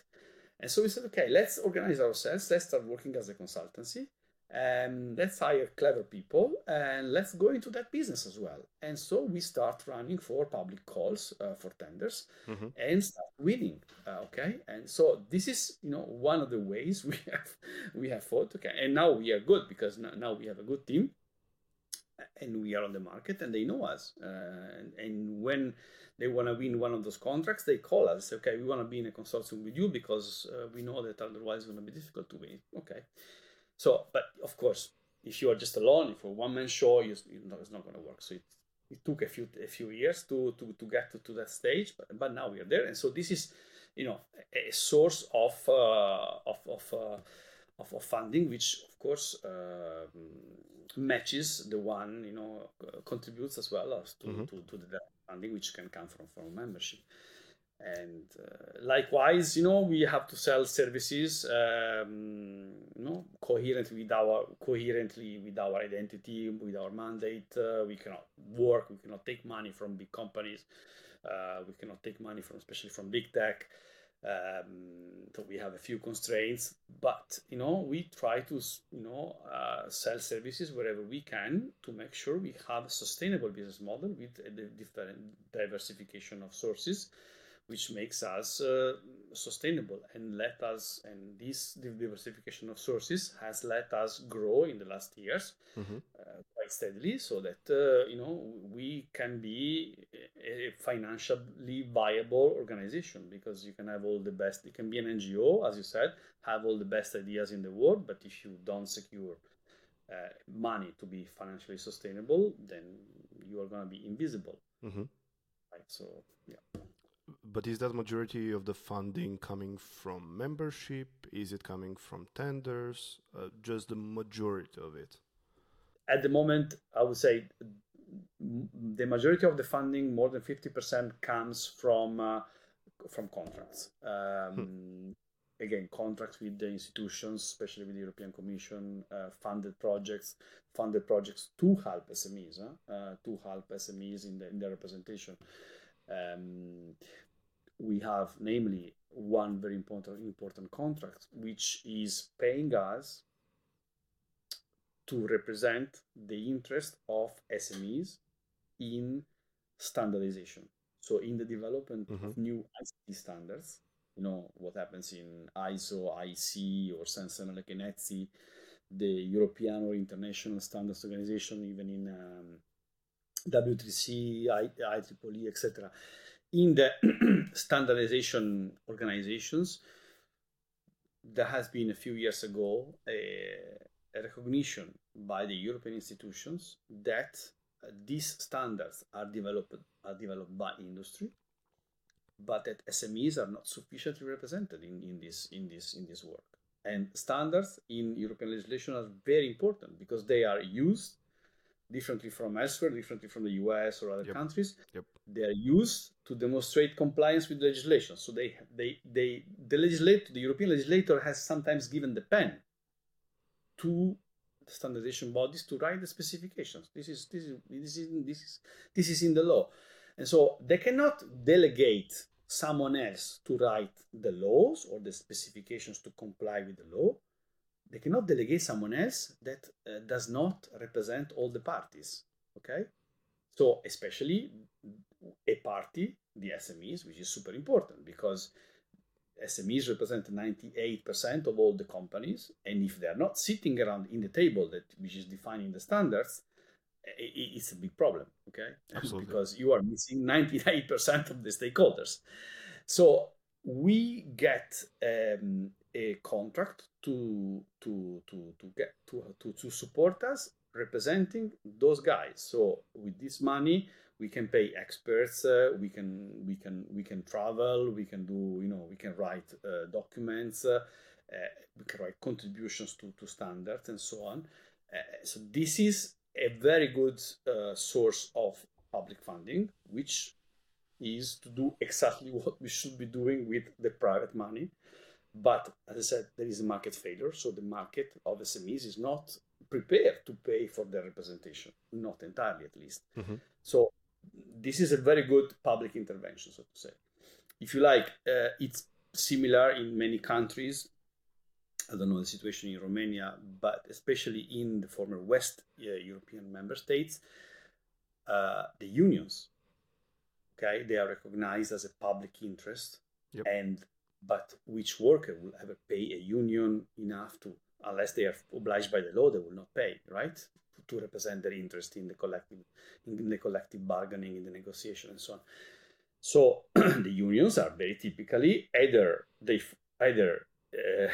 And so we said, okay, let's organize ourselves. Let's start working as a consultancy. And let's hire clever people and let's go into that business as well. And so we start running for public calls uh, for tenders mm-hmm. and start winning. Uh, okay, and so this is you know one of the ways (laughs) we have we have fought. Okay, and now we are good because now, now we have a good team and we are on the market and they know us. Uh, and, and, when they want to win one of those contracts, they call us. Okay, we want to be in a consortium with you because uh, we know that otherwise it's going to be difficult to win. Okay, so but of course, if you are just alone, if you're one man show, you, you know, it's not going to work. So it, it took a few a few years to to, to get to, to that stage, but, but now we are there, and so this is you know a, source of uh, of of, uh, of, of funding, which of course uh, matches the one you know contributes as well as to, mm-hmm. to, to the funding which can come from from membership. And uh, likewise you know we have to sell services um, you know coherently with our coherently with our identity with our mandate. Uh, we cannot work we cannot take money from big companies. Uh, we cannot take money from especially from big tech Um, so we have a few constraints, but you know we try to you know uh, sell services wherever we can to make sure we have a sustainable business model with a different diversification of sources which makes us uh, sustainable and let us and this diversification of sources has let us grow in the last years mm-hmm. uh, quite steadily so that uh, you know we can be a financially viable organization because you can have all the best it can be an ngo as you said have all the best ideas in the world but if you don't secure uh, money to be financially sustainable then you are going to be invisible mm-hmm. right so yeah but is that majority of the funding coming from membership? Is it coming from tenders? Uh, just the majority of it? At the moment, I would say the majority of the funding, more than 50%, comes from uh, from contracts. Um, hmm. Again, contracts with the institutions, especially with the European Commission, uh, funded projects, funded projects to help SMEs? Uh, to help SMEs in the in their representation. Um, we have namely one very important important contract which is paying us to represent the interest of SMEs in standardization. So in the development mm-hmm. of new ICT standards, you know what happens in ISO, IEC, or CEN-CENELEC and ETSI, the European or international standards organization, even in um, W3C, I, IEEE, etc in the (clears throat) standardization organizations, there has been a few years ago a, a recognition by the European institutions that uh, these standards are developed are developed by industry, but that SMEs are not sufficiently represented in, in this in this in this work. And standards in European legislation are very important because they are used differently from elsewhere, differently from the US or other yep. countries. Yep. They are used to demonstrate compliance with legislation. So they, they, they, the legislator, the European legislator has sometimes given the pen to the standardization bodies to write the specifications. This is this is this is this is this is in the law, and so they cannot delegate someone else to write the laws or the specifications to comply with the law they cannot delegate someone else that uh, does not represent all the parties. Okay, so especially a party, the SMEs, which is super important because SMEs represent 98% of all the companies, and if they're not sitting around in the table that which is defining the standards, it's a big problem. Okay, Absolutely. because you are missing 99% of the stakeholders. So we get um, a contract to to to to get to to, to support us representing those guys. So with this money we can pay experts uh, we can we can we can travel we can do you know we can write uh, documents uh, uh we can write contributions to, to standards and so on. Uh, so this is a very good uh, source of public funding which is to do exactly (laughs) what we should be doing with the private money but as I said, there is a market failure. So the market of SMEs is not prepared to pay for their representation, not entirely at least. Mm-hmm. So this is a very good public intervention, so to say. If you like, uh, it's similar in many countries. I don't know the situation in Romania, but especially in the former West uh, European member states, uh, the unions, okay, they are recognized as a public interest, yep. and but which worker will ever pay a union enough to, unless they are obliged by the law, they will not pay, right? To represent their interest in the collective, in the collective bargaining, in the negotiation, and so on. So (clears throat) the unions are very typically either they either uh,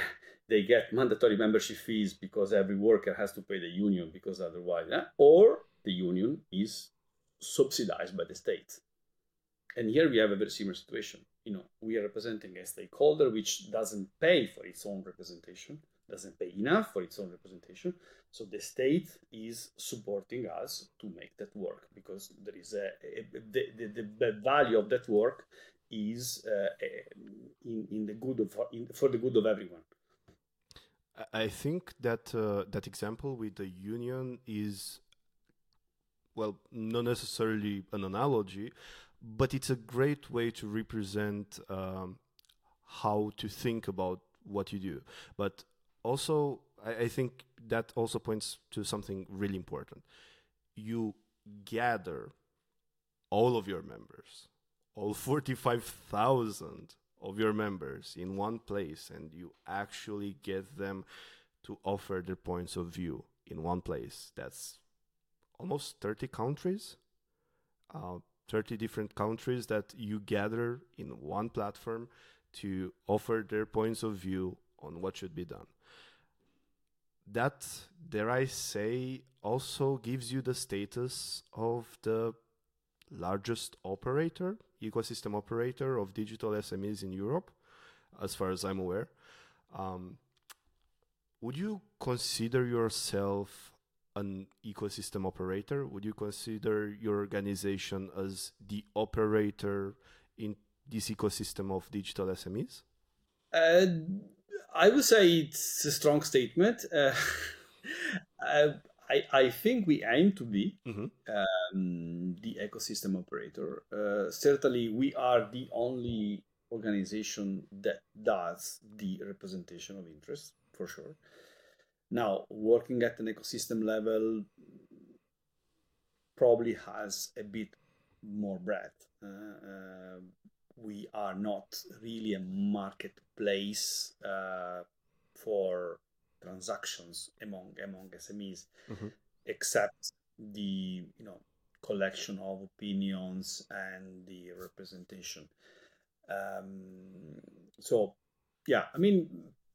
they get mandatory membership fees because every worker has to pay the union because otherwise, or the union is subsidized by the state. And here we have a very similar situation you know we are representing a stakeholder which doesn't pay for its own representation doesn't pay enough for its own representation. So the state is supporting us to make that work because there is a, a the, the, the value of that work is uh, in, in the good of in, for the good of everyone. I think that uh, that example with the union is well not necessarily an analogy but it's a great way to represent um, how to think about what you do. But also, I, I think that also points to something really important. You gather all of your members, all 45,000 of your members in one place, and you actually get them to offer their points of view in one place. That's almost 30 countries, uh, 30 different countries that you gather in one platform to offer their points of view on what should be done. That, dare I say, also gives you the status of the largest operator, ecosystem operator of digital SMEs in Europe, as far as I'm aware. Um, would you consider yourself an ecosystem operator? Would you consider your organization as the operator in this ecosystem of digital SMEs? Uh, I would say it's a strong statement. (laughs) Uh, I, I think we aim to be mm-hmm. um, the ecosystem operator. Uh, certainly, we are the only organization that does the representation of interest, for sure. Now, working at an ecosystem level probably has a bit more breadth. Uh, uh, we are not really a marketplace uh, for transactions among among SMEs, mm-hmm. except the you know collection of opinions and the representation. Um, so, yeah, I mean,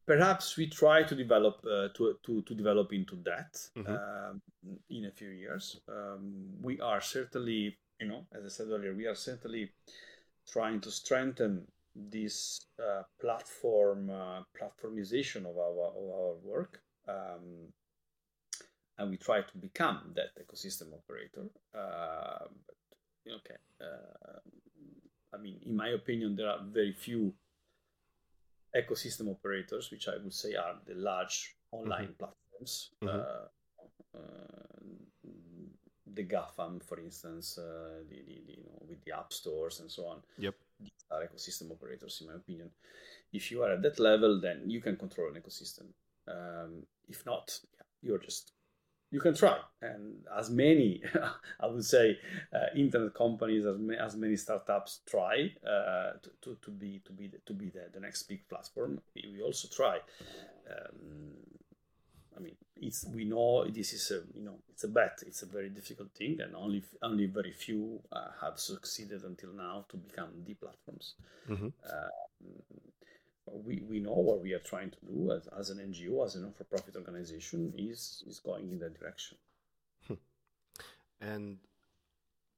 perhaps we try to develop uh, to, to to develop into that mm-hmm. Um, in a few years. Um, we are certainly, you know, as I said earlier, we are certainly trying to strengthen this uh, platform uh, platformization of our of our work, um, and we try to become that ecosystem operator. Uh, but, okay, uh, I mean, in my opinion, there are very few ecosystem operators, which I would say are the large online mm-hmm. platforms. Mm-hmm. Uh, uh, the GAFAM, for instance, uh, the, the, the, you know, with the app stores and so on. Yep. These are ecosystem operators, in my opinion. If you are at that level, then you can control an ecosystem. Um, if not, yeah, you're just you can try. And as many, (laughs) I would say, uh, internet companies, as, ma- as many startups try uh, to, to, to, be to be the, to be the, the next big platform. We also try. Um, I mean, it's we know this is a you know it's a bet. It's a very difficult thing, and only only very few uh, have succeeded until now to become the platforms. Mm-hmm. We, we know what we are trying to do as, as an NGO, as a non-for-profit organization, is is going in that direction. Hmm. And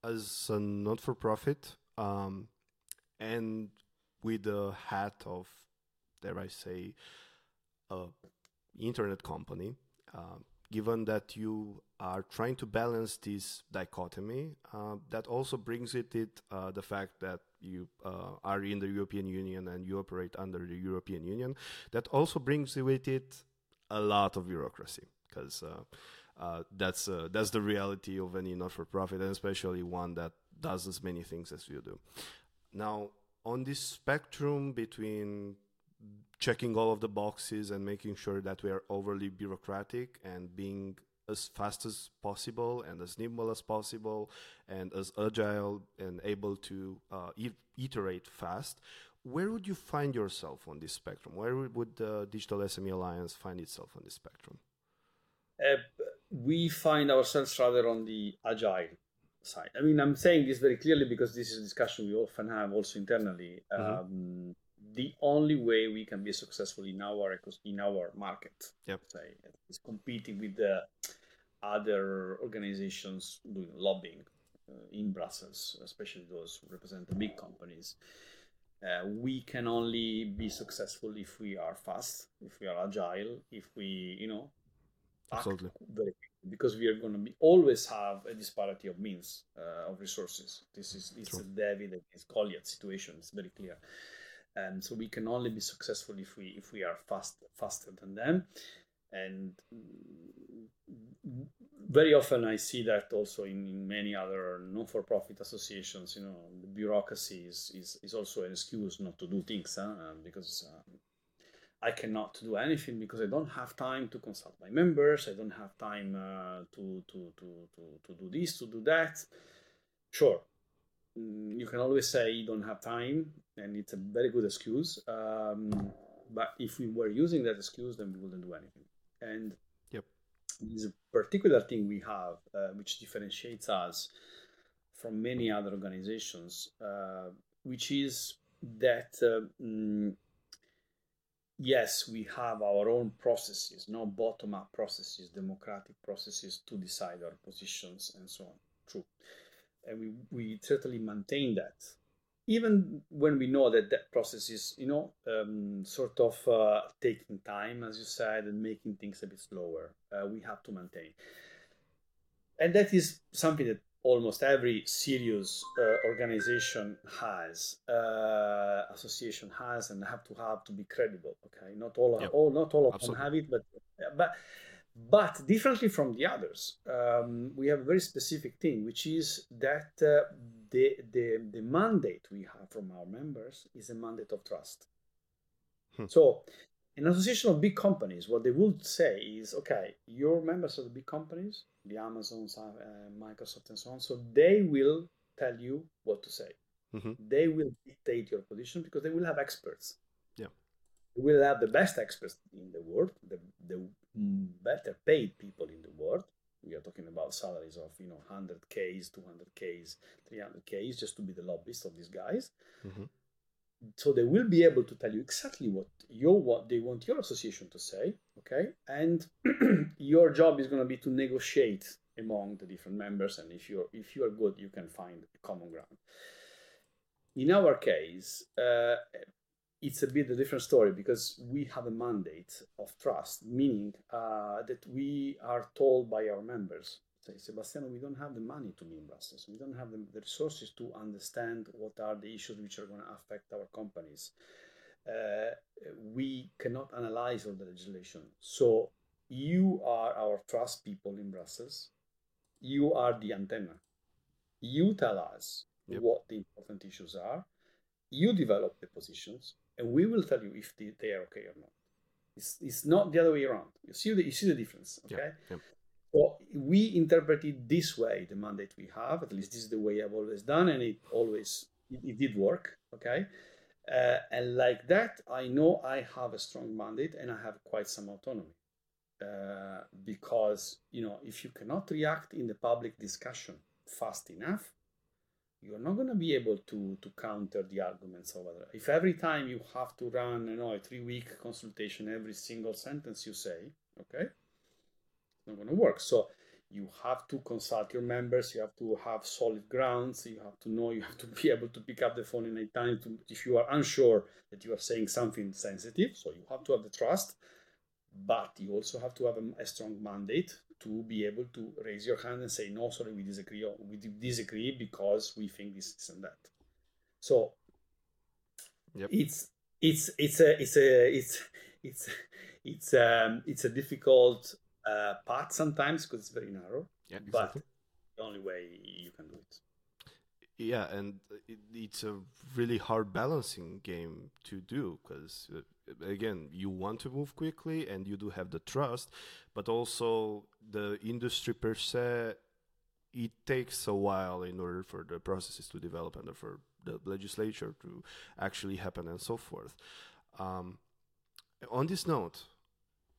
as a not-for-profit, um, and with the hat of, dare I say, a internet company, uh, given that you are trying to balance this dichotomy, uh, that also brings with it uh, the fact that you uh, are in the European Union and you operate under the European Union. That also brings with it a lot of bureaucracy because uh, uh, that's uh, that's the reality of any not-for-profit, and especially one that does as many things as you do. Now, on this spectrum between checking all of the boxes and making sure that we are overly bureaucratic and being as fast as possible and as nimble as possible and as agile and able to uh, iterate fast. Where would you find yourself on this spectrum? Where would the Digital SME Alliance find itself on this spectrum? Uh, we find ourselves rather on the agile side. I mean, I'm saying this very clearly because this is a discussion we often have also internally. Mm-hmm. Um, the only way we can be successful in our in our market, yep. say, is competing with the other organizations doing lobbying uh, in Brussels, especially those who represent the big companies. Uh, we can only be successful if we are fast, if we are agile, if we, you know, absolutely very because we are going to be always have a disparity of means uh, of resources. This is it's True. a David and Goliath situation. It's very clear and so we can only be successful if we if we are fast faster than them and very often I see that also in, many other non-for-profit associations. You know, the bureaucracy is, is, is also an excuse not to do things huh? because um, I cannot do anything because I don't have time to consult my members. I don't have time uh, to, to, to, to, to do this, to do that. Sure, mm, you can always say you don't have time, and it's a very good excuse. Um, but if we were using that excuse, then we wouldn't do anything. And yep. there's a particular thing we have uh, which differentiates us from many other organizations, uh, which is that. Uh, mm, yes, we have our own processes, no bottom up processes, democratic processes to decide our positions and so on. True. And we, we certainly maintain that. Even when we know that that process is, you know, um, sort of uh, taking time, as you said, and making things a bit slower, uh, we have to maintain. And that is something that almost every serious uh, organization has, uh, association has, and have to have to be credible. Okay, not all, yep. all not all of Absolutely. them have it, but but but differently from the others, um, we have a very specific thing, which is that uh, the the the mandate we have from our members is a mandate of trust. Hmm. So an association of big companies, what they would say is, okay, you're members are the big companies, the Amazons, uh, Microsoft, and so on. So they will tell you what to say. Mm-hmm. They will dictate your position because they will have experts. Yeah, they will have the best experts in the world, the, the better paid people in the world. We are talking about salaries of you know 100ks, 200ks, 300ks, just to be the lobbyist of these guys. Mm-hmm. So they will be able to tell you exactly what you what they want your association to say okay? And (clears throat) your job is going to be to negotiate among the different members and if you're if you are good you can find common ground. In our case uh, it's a bit a different story because we have a mandate of trust meaning uh, that we are told by our members say, Sebastiano, we don't have the money to be in Brussels. We don't have the, the resources to understand what are the issues which are going to affect our companies. Uh, we cannot analyze all the legislation. So you are our trust people in Brussels. You are the antenna. You tell us yep. what the important issues are. You develop the positions, and we will tell you if they, they are okay or not. It's, it's not the other way around. You see the you see the difference, okay? Yep. Yep. So we interpret it this way, the mandate we have, at least this is the way I've always done, and it always, it, it did work, okay? Uh, and like that, I know I have a strong mandate and I have quite some autonomy. Uh, because, you know, if you cannot react in the public discussion fast enough, you're not going to be able to, to counter the arguments of other. If every time you have to run, you know, a three week consultation, every single sentence you say, okay, it's not going to work. So you have to consult your members. You have to have solid grounds. You have to know. You have to be able to pick up the phone in a time to, if you are unsure that you are saying something sensitive. So you have to have the trust, but you also have to have a, a strong mandate to be able to raise your hand and say no. Sorry, we disagree. We disagree because we think this, this and that. So yep. it's it's it's a it's a it's it's it's um it's a difficult uh, path sometimes because it's very narrow. Yeah, exactly. But the only way you can do it. Yeah, and it, it's a really hard balancing game to do because, uh, again, you want to move quickly and you do have the trust, but also the industry per se, it takes a while in order for the processes to develop and for the legislature to actually happen and so forth. Um, on this note,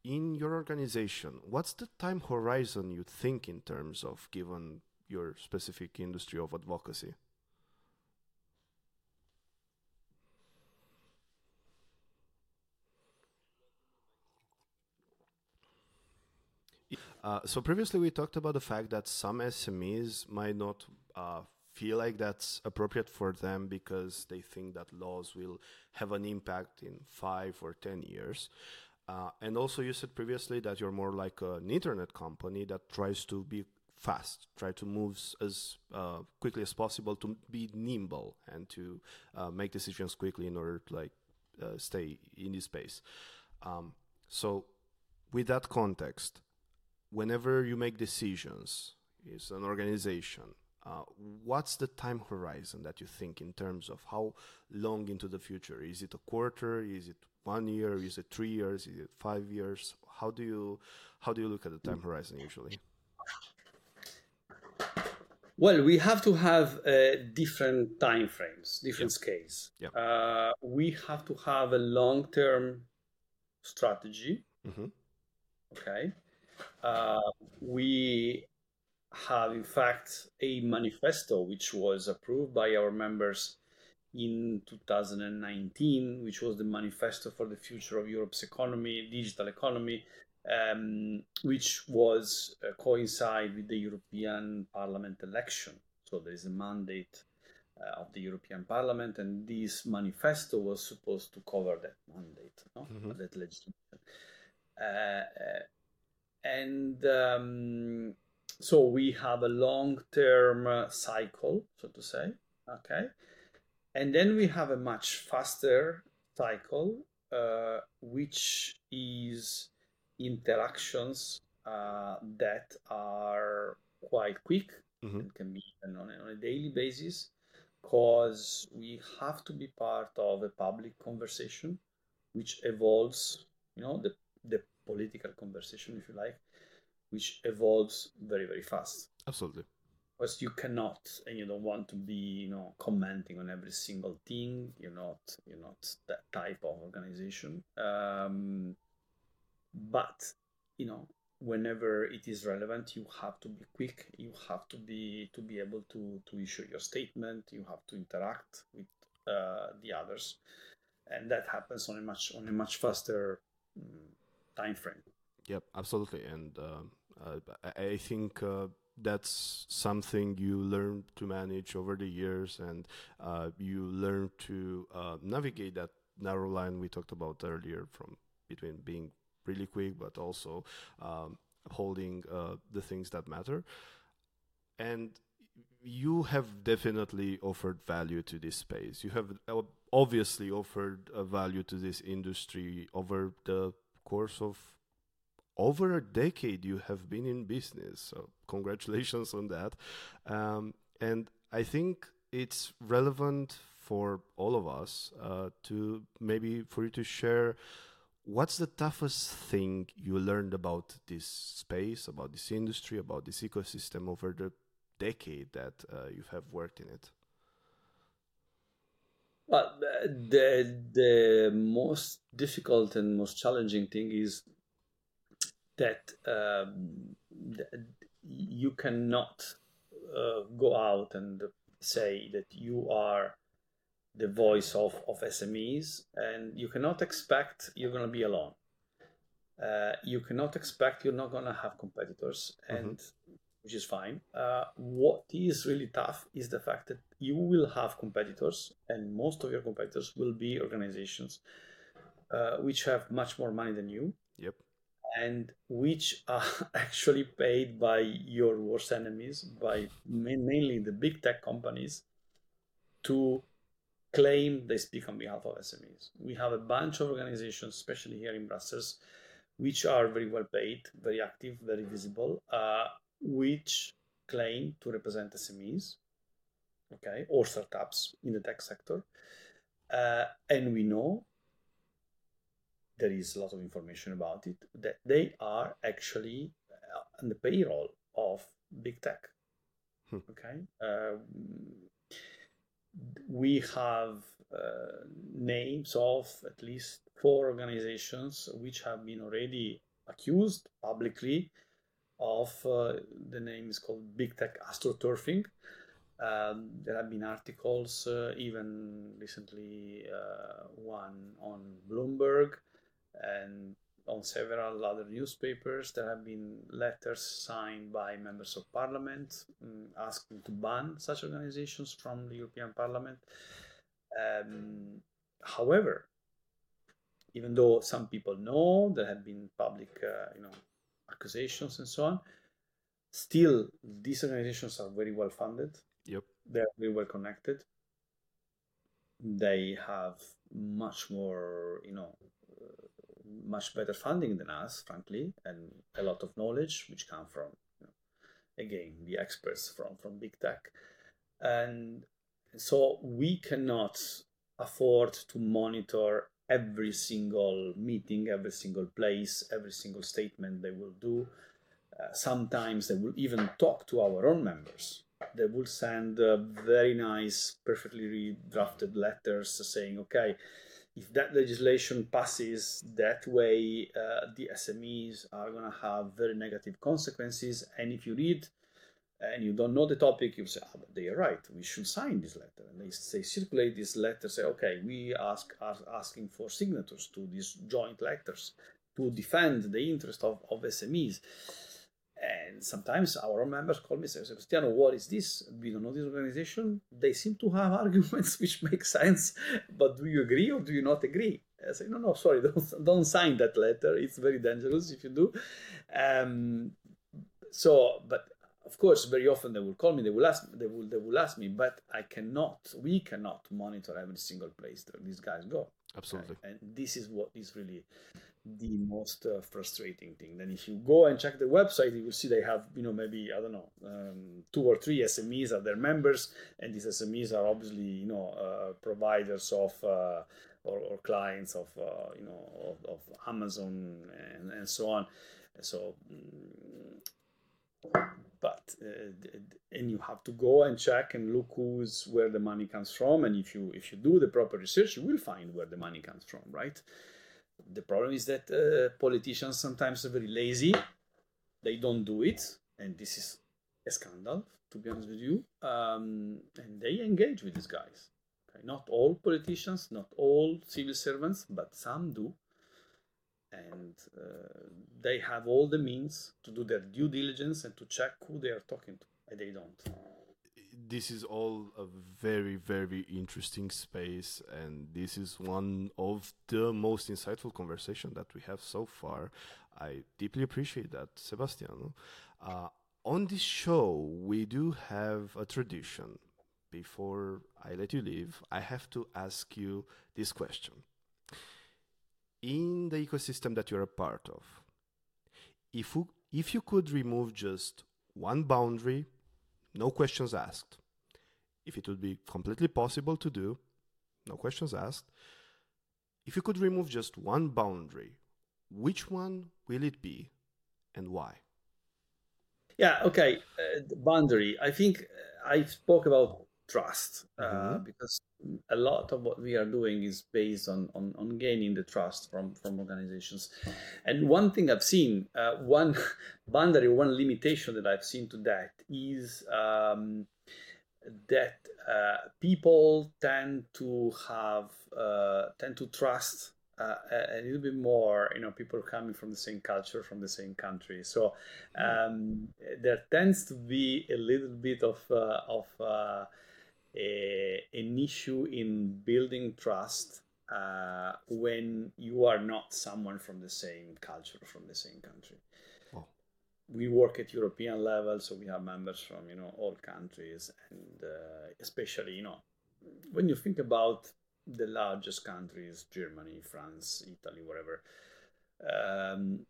in your organization, what's the time horizon you think in terms of given your specific industry of advocacy? Uh, so previously we talked about the fact that some SMEs might not uh, feel like that's appropriate for them because they think that laws will have an impact in five or ten years. Uh, and also, you said previously that you're more like an internet company that tries to be fast, try to move as uh, quickly as possible to be nimble and to uh, make decisions quickly in order to like stay in this space. Um, so, with that context, whenever you make decisions, is an organization. Uh, what's the time horizon that you think in terms of how long into the future? Is it a quarter? Is it one year? Is it three years? Is it five years? How do you how do you look at the time horizon usually? Well, we have to have uh, different time frames, different Yep. scales. Yep. Uh, we have to have a long-term strategy. hmm Okay. Uh, we have, in fact, a manifesto which was approved by our members in 2019, which was the manifesto for the future of Europe's economy, digital economy, um, which was uh, coincide with the European Parliament election. So there is a mandate uh, of the European Parliament, and this manifesto was supposed to cover that mandate, no? Mhm. that legislation. Uh, uh, and um, so we have a long-term uh, cycle, so to say, okay, and then we have a much faster cycle, uh, which is interactions uh, that are quite quick and can be done on a, on a daily basis, because we have to be part of a public conversation, which evolves, you know, the the political conversation, if you like, which evolves very very fast. Absolutely. because you cannot and you don't want to be you know commenting on every single thing. You're not you're not that type of organization. Um, but you know whenever it is relevant you have to be quick. You have to be to be able to to issue your statement. You have to interact with uh, the others. And that happens on a much on a much faster mm, time frame Yep, absolutely. And uh, I, think uh, that's something you learn to manage over the years, and uh, you learn to uh, navigate that narrow line we talked about earlier from between being really quick but also um, upholding uh, the things that matter. And you have definitely offered value to this space. You have uh, obviously offered a value to this industry over the course of over a decade you have been in business so congratulations on that. Um, and i think it's relevant for all of us uh, to maybe for you to share what's the toughest thing you learned about this space about this industry about this ecosystem over the decade that uh, you have worked in it Well, the the most difficult and most challenging thing is that um, you cannot uh, go out and say that you are the voice of, of SMEs, and you cannot expect you're going to be alone. Uh, you cannot expect you're not going to have competitors, and which is fine. Uh, what is really tough is the fact that you will have competitors, and most of your competitors will be organizations uh, which have much more money than you, yep. And which are (laughs) actually paid by your worst enemies, by ma- mainly the big tech companies, to claim they speak on behalf of SMEs. We have a bunch of organizations, especially here in Brussels, which are very well paid, very active, very visible, uh, which claim to represent SMEs, okay, or startups in the tech sector. Uh, and we know there is a lot of information about it that they are actually uh, on the payroll of big tech. Hmm. Okay, um, we have uh, names of at least four organizations which have been already accused publicly of uh, the name is called big tech astroturfing. Um, there have been articles, uh, even recently uh, one on Bloomberg and on several other newspapers. There have been letters signed by members of parliament um, asking to ban such organizations from the European Parliament. Um, however, even though some people know there have been public, uh, you know, accusations and so on, still these organizations are very well funded. They're very well connected. They have much more, you know, uh, much better funding than us, frankly, and a lot of knowledge, which come from, you know, again, the experts from, from big tech. And so we cannot afford to monitor every single meeting, every single place, every single statement they will do. Uh, sometimes they will even talk to our own members. They will send uh, very nice, perfectly redrafted letters saying, okay, if that legislation passes that way, uh, the SMEs are going to have very negative consequences. And if you read and you don't know the topic, you say, oh, they are right. We should sign this letter. And they say, circulate this letter, say, okay, we ask are asking for signatures to these joint letters to defend the interest of, of SMEs. And sometimes our own members call me and say, Sebastiano, what is this? We don't know this organization. They seem to have (laughs) arguments which make sense, but do you agree or do you not agree? I say, no, no, sorry, (laughs) don't, don't sign that letter. It's very dangerous if you do. Um, so, but of course, very often they will call me. They will ask. They will. They will ask me. But I cannot. We cannot monitor every single place that these guys go. Absolutely. And this is what is really the most uh, frustrating thing. Then, if you go and check the website, you will see they have, you know, maybe I don't know, um, two or three SMEs are their members, and these SMEs are obviously, you know, uh, providers of. Uh, or, or, clients of uh, you know of, of Amazon and, and so on. So mm, but uh, and you have to go and check and look who's where the money comes from and if you if you do the proper research you will find where the money comes from right the problem is that uh, politicians sometimes are very lazy. They don't do it and this is a scandal to be honest with you. Um, and they engage with these guys. Okay? not all politicians not all civil servants but some do. And uh, they have all the means to do their due diligence and to check who they are talking to and they don't this is all a very very interesting space and this is one of the most insightful conversation that we have so far. I deeply appreciate that sebastiano. Uh, on this show we do have a tradition. Before i let you leave i have to ask you this question. In the ecosystem that you're a part of, if you, if you could remove just one boundary, no questions asked, if it would be completely possible to do, no questions asked, if you could remove just one boundary, which one will it be and why? Yeah, okay. Uh, boundary. I think I spoke about trust uh, mm-hmm. because a lot of what we are doing is based on, on, on gaining the trust from, from organizations. And one thing I've seen, uh, one (laughs) boundary, one limitation that I've seen to that is um, that uh, people tend to have, uh, tend to trust uh, a, little bit more, you know, people coming from the same culture, from the same country. So mm-hmm. um, there tends to be a little bit of, uh, of uh, a, an issue in building trust uh, when you are not someone from the same culture, from the same country. Oh. We work at European level, so we have members from you know all countries, and uh, especially you know when you think about the largest countries, Germany, France, Italy, whatever. Um,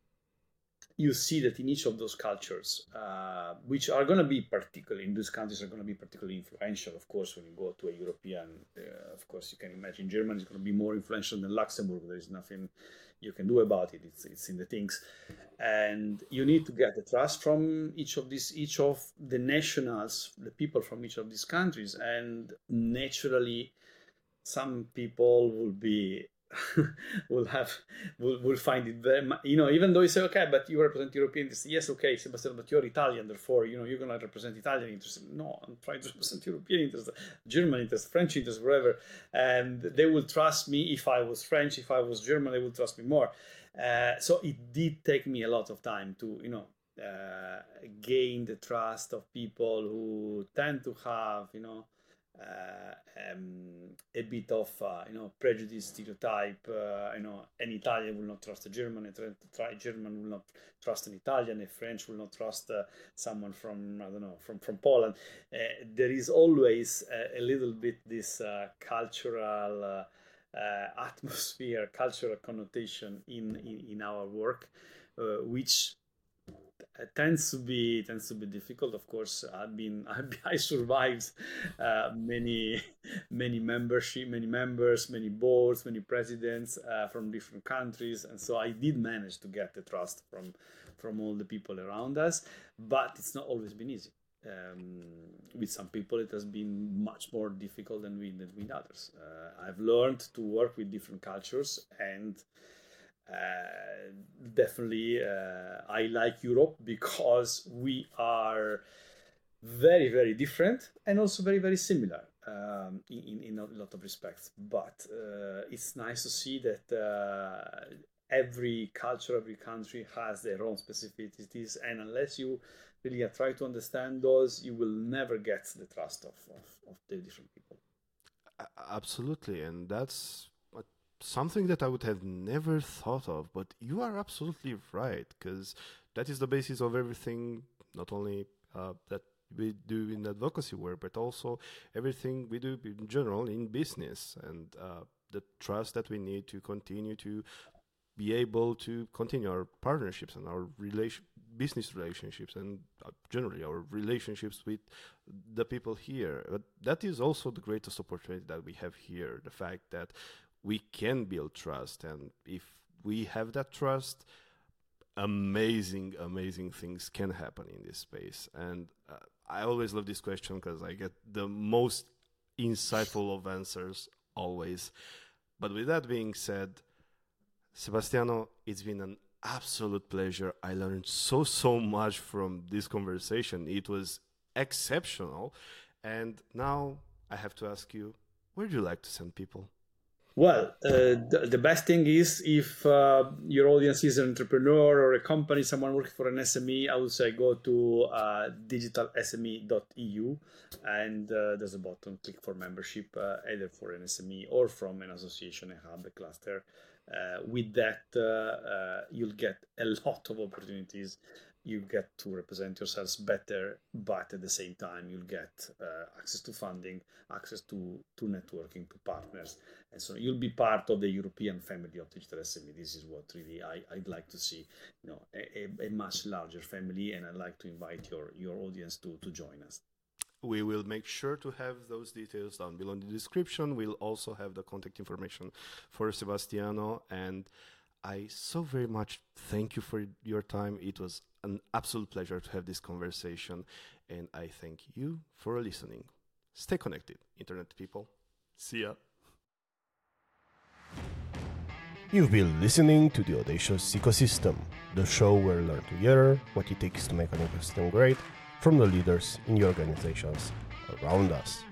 you see that in each of those cultures, uh, which are going to be particularly in those countries, are going to be particularly influential. Of course, when you go to a European, uh, of course, you can imagine Germany is going to be more influential than Luxembourg. There is nothing you can do about it. It's it's in the things, and you need to get the trust from each of these, each of the nationals, the people from each of these countries, and naturally, some people will be (laughs) will have will, will find it very you know even though you say okay but you represent european interests. Yes okay Sebastian, but you're italian therefore you know you're going to represent italian interests. No i'm trying to (laughs) represent european interests german interests french interests whatever and they will trust me if i was french if i was german they will trust me more. Uh, so it did take me a lot of time to you know uh, gain the trust of people who tend to have you know um, a bit of uh, you know prejudice stereotype uh, you know an Italian will not trust a German a German will not trust an Italian a French will not trust someone from I don't know from from Poland. There is always a, a, little bit this cultural atmosphere, cultural connotation in, in, in our work, uh, which tends to be tends to be difficult. Of course, I've been (laughs) I've, I survived uh, many many membership, many members, many boards, many presidents uh, from different countries, and so I did manage to get the trust from from all the people around us. But it's not always been easy. Um, with some people, it has been much more difficult than with, than with others. Uh, I've learned to work with different cultures and uh, definitely uh, I like Europe because we are very very different and also very very similar um, in, in a lot of respects. But uh, it's nice to see that uh, every culture every country has their own specificities. And unless you really try to understand those you will never get the trust of, of, of the different people. Absolutely. And that's something that I would have never thought of, but you are absolutely right because that is the basis of everything, not only uh, that we do in advocacy work, but also everything we do in general in business and uh, the trust that we need to continue to be able to continue our partnerships and our relation, business relationships and uh, generally our relationships with the people here. But that is also the greatest opportunity that we have here. The fact that we can build trust and if we have that trust amazing amazing things can happen in this space. And uh, i always love this question because i get the most insightful of answers always. But with that being said sebastiano it's been an absolute pleasure. I learned so so much from this conversation. It was exceptional. And now i have to ask you where do you like to send people well, uh, the, the, best thing is if uh, your audience is an entrepreneur or a company, someone working for an SME, I would say go to uh, digitalsme.eu and uh, there's a button, click for membership, uh, either for an SME or from an association, a hub, a cluster. Uh, with that, you'll get a lot of opportunities you get to represent yourselves better, but at the same time, you'll get uh, access to funding, access to, to networking, to partners, and so you'll be part of the European family of digital SME. This is what really I, I'd like to see, you know, a, a much larger family, and I'd like to invite your, your audience to, to join us. We will make sure to have those details down below in the description. We'll also have the contact information for Sebastiano and I so very much thank you for your time. It was an absolute pleasure to have this conversation, and I thank you for listening. Stay connected, Internet people. See ya. You've been listening to the Audacious Ecosystem, the show where we learn together what it takes to make an ecosystem great from the leaders in the organizations around us.